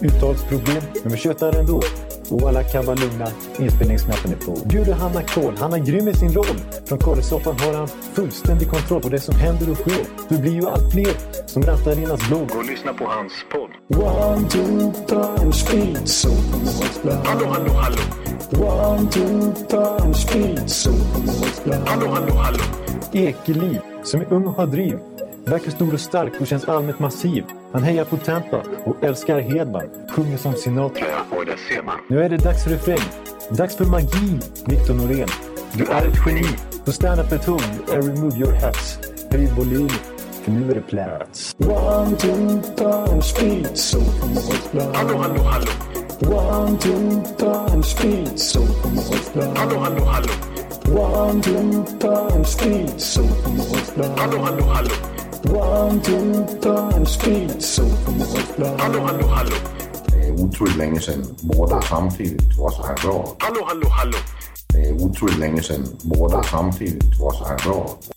Uttalsproblem, men vi tjötar ändå. Och alla kan vara lugna, inspelningsknappen är på. Bjuder Hanna Kohl, han är grym i sin roll. Från korrespondenten har han fullständig kontroll på det som händer och sker. Det blir ju allt fler som rattar in hans blogg. Och lyssna på hans podd. One, two, time, speed, so Hallå, hallå, hallå. One, two, time, speed, so Hallå, hallå, hallå. Ekeliv, som är ung och har driv. Verkar stor och stark och känns allmänt massiv. Han hejar på Tampa och älskar Hedman. Sjunger som Sinatra. Ja, och det ser man. Nu är det dags för refräng. Dags för magi, Victor Norén. Du är ett geni. Så stand up at home and remove your hats. Höj volym, för nu är det plats. One, two, time, speed, so Hallå, hallå, hallå. One, two, time, speed, so Hallå, hallå, hallå. One, two, time, speed, so Hallå, hallå, hallå. One, two, punch, speed, så på målplan. Hallå, hallå, hallå. Det er utroligt længe siden mor, der samtidig trods har råd. Hallå, hallå, hallå. Det er utroligt længe siden mor, der samtidig trods har råd.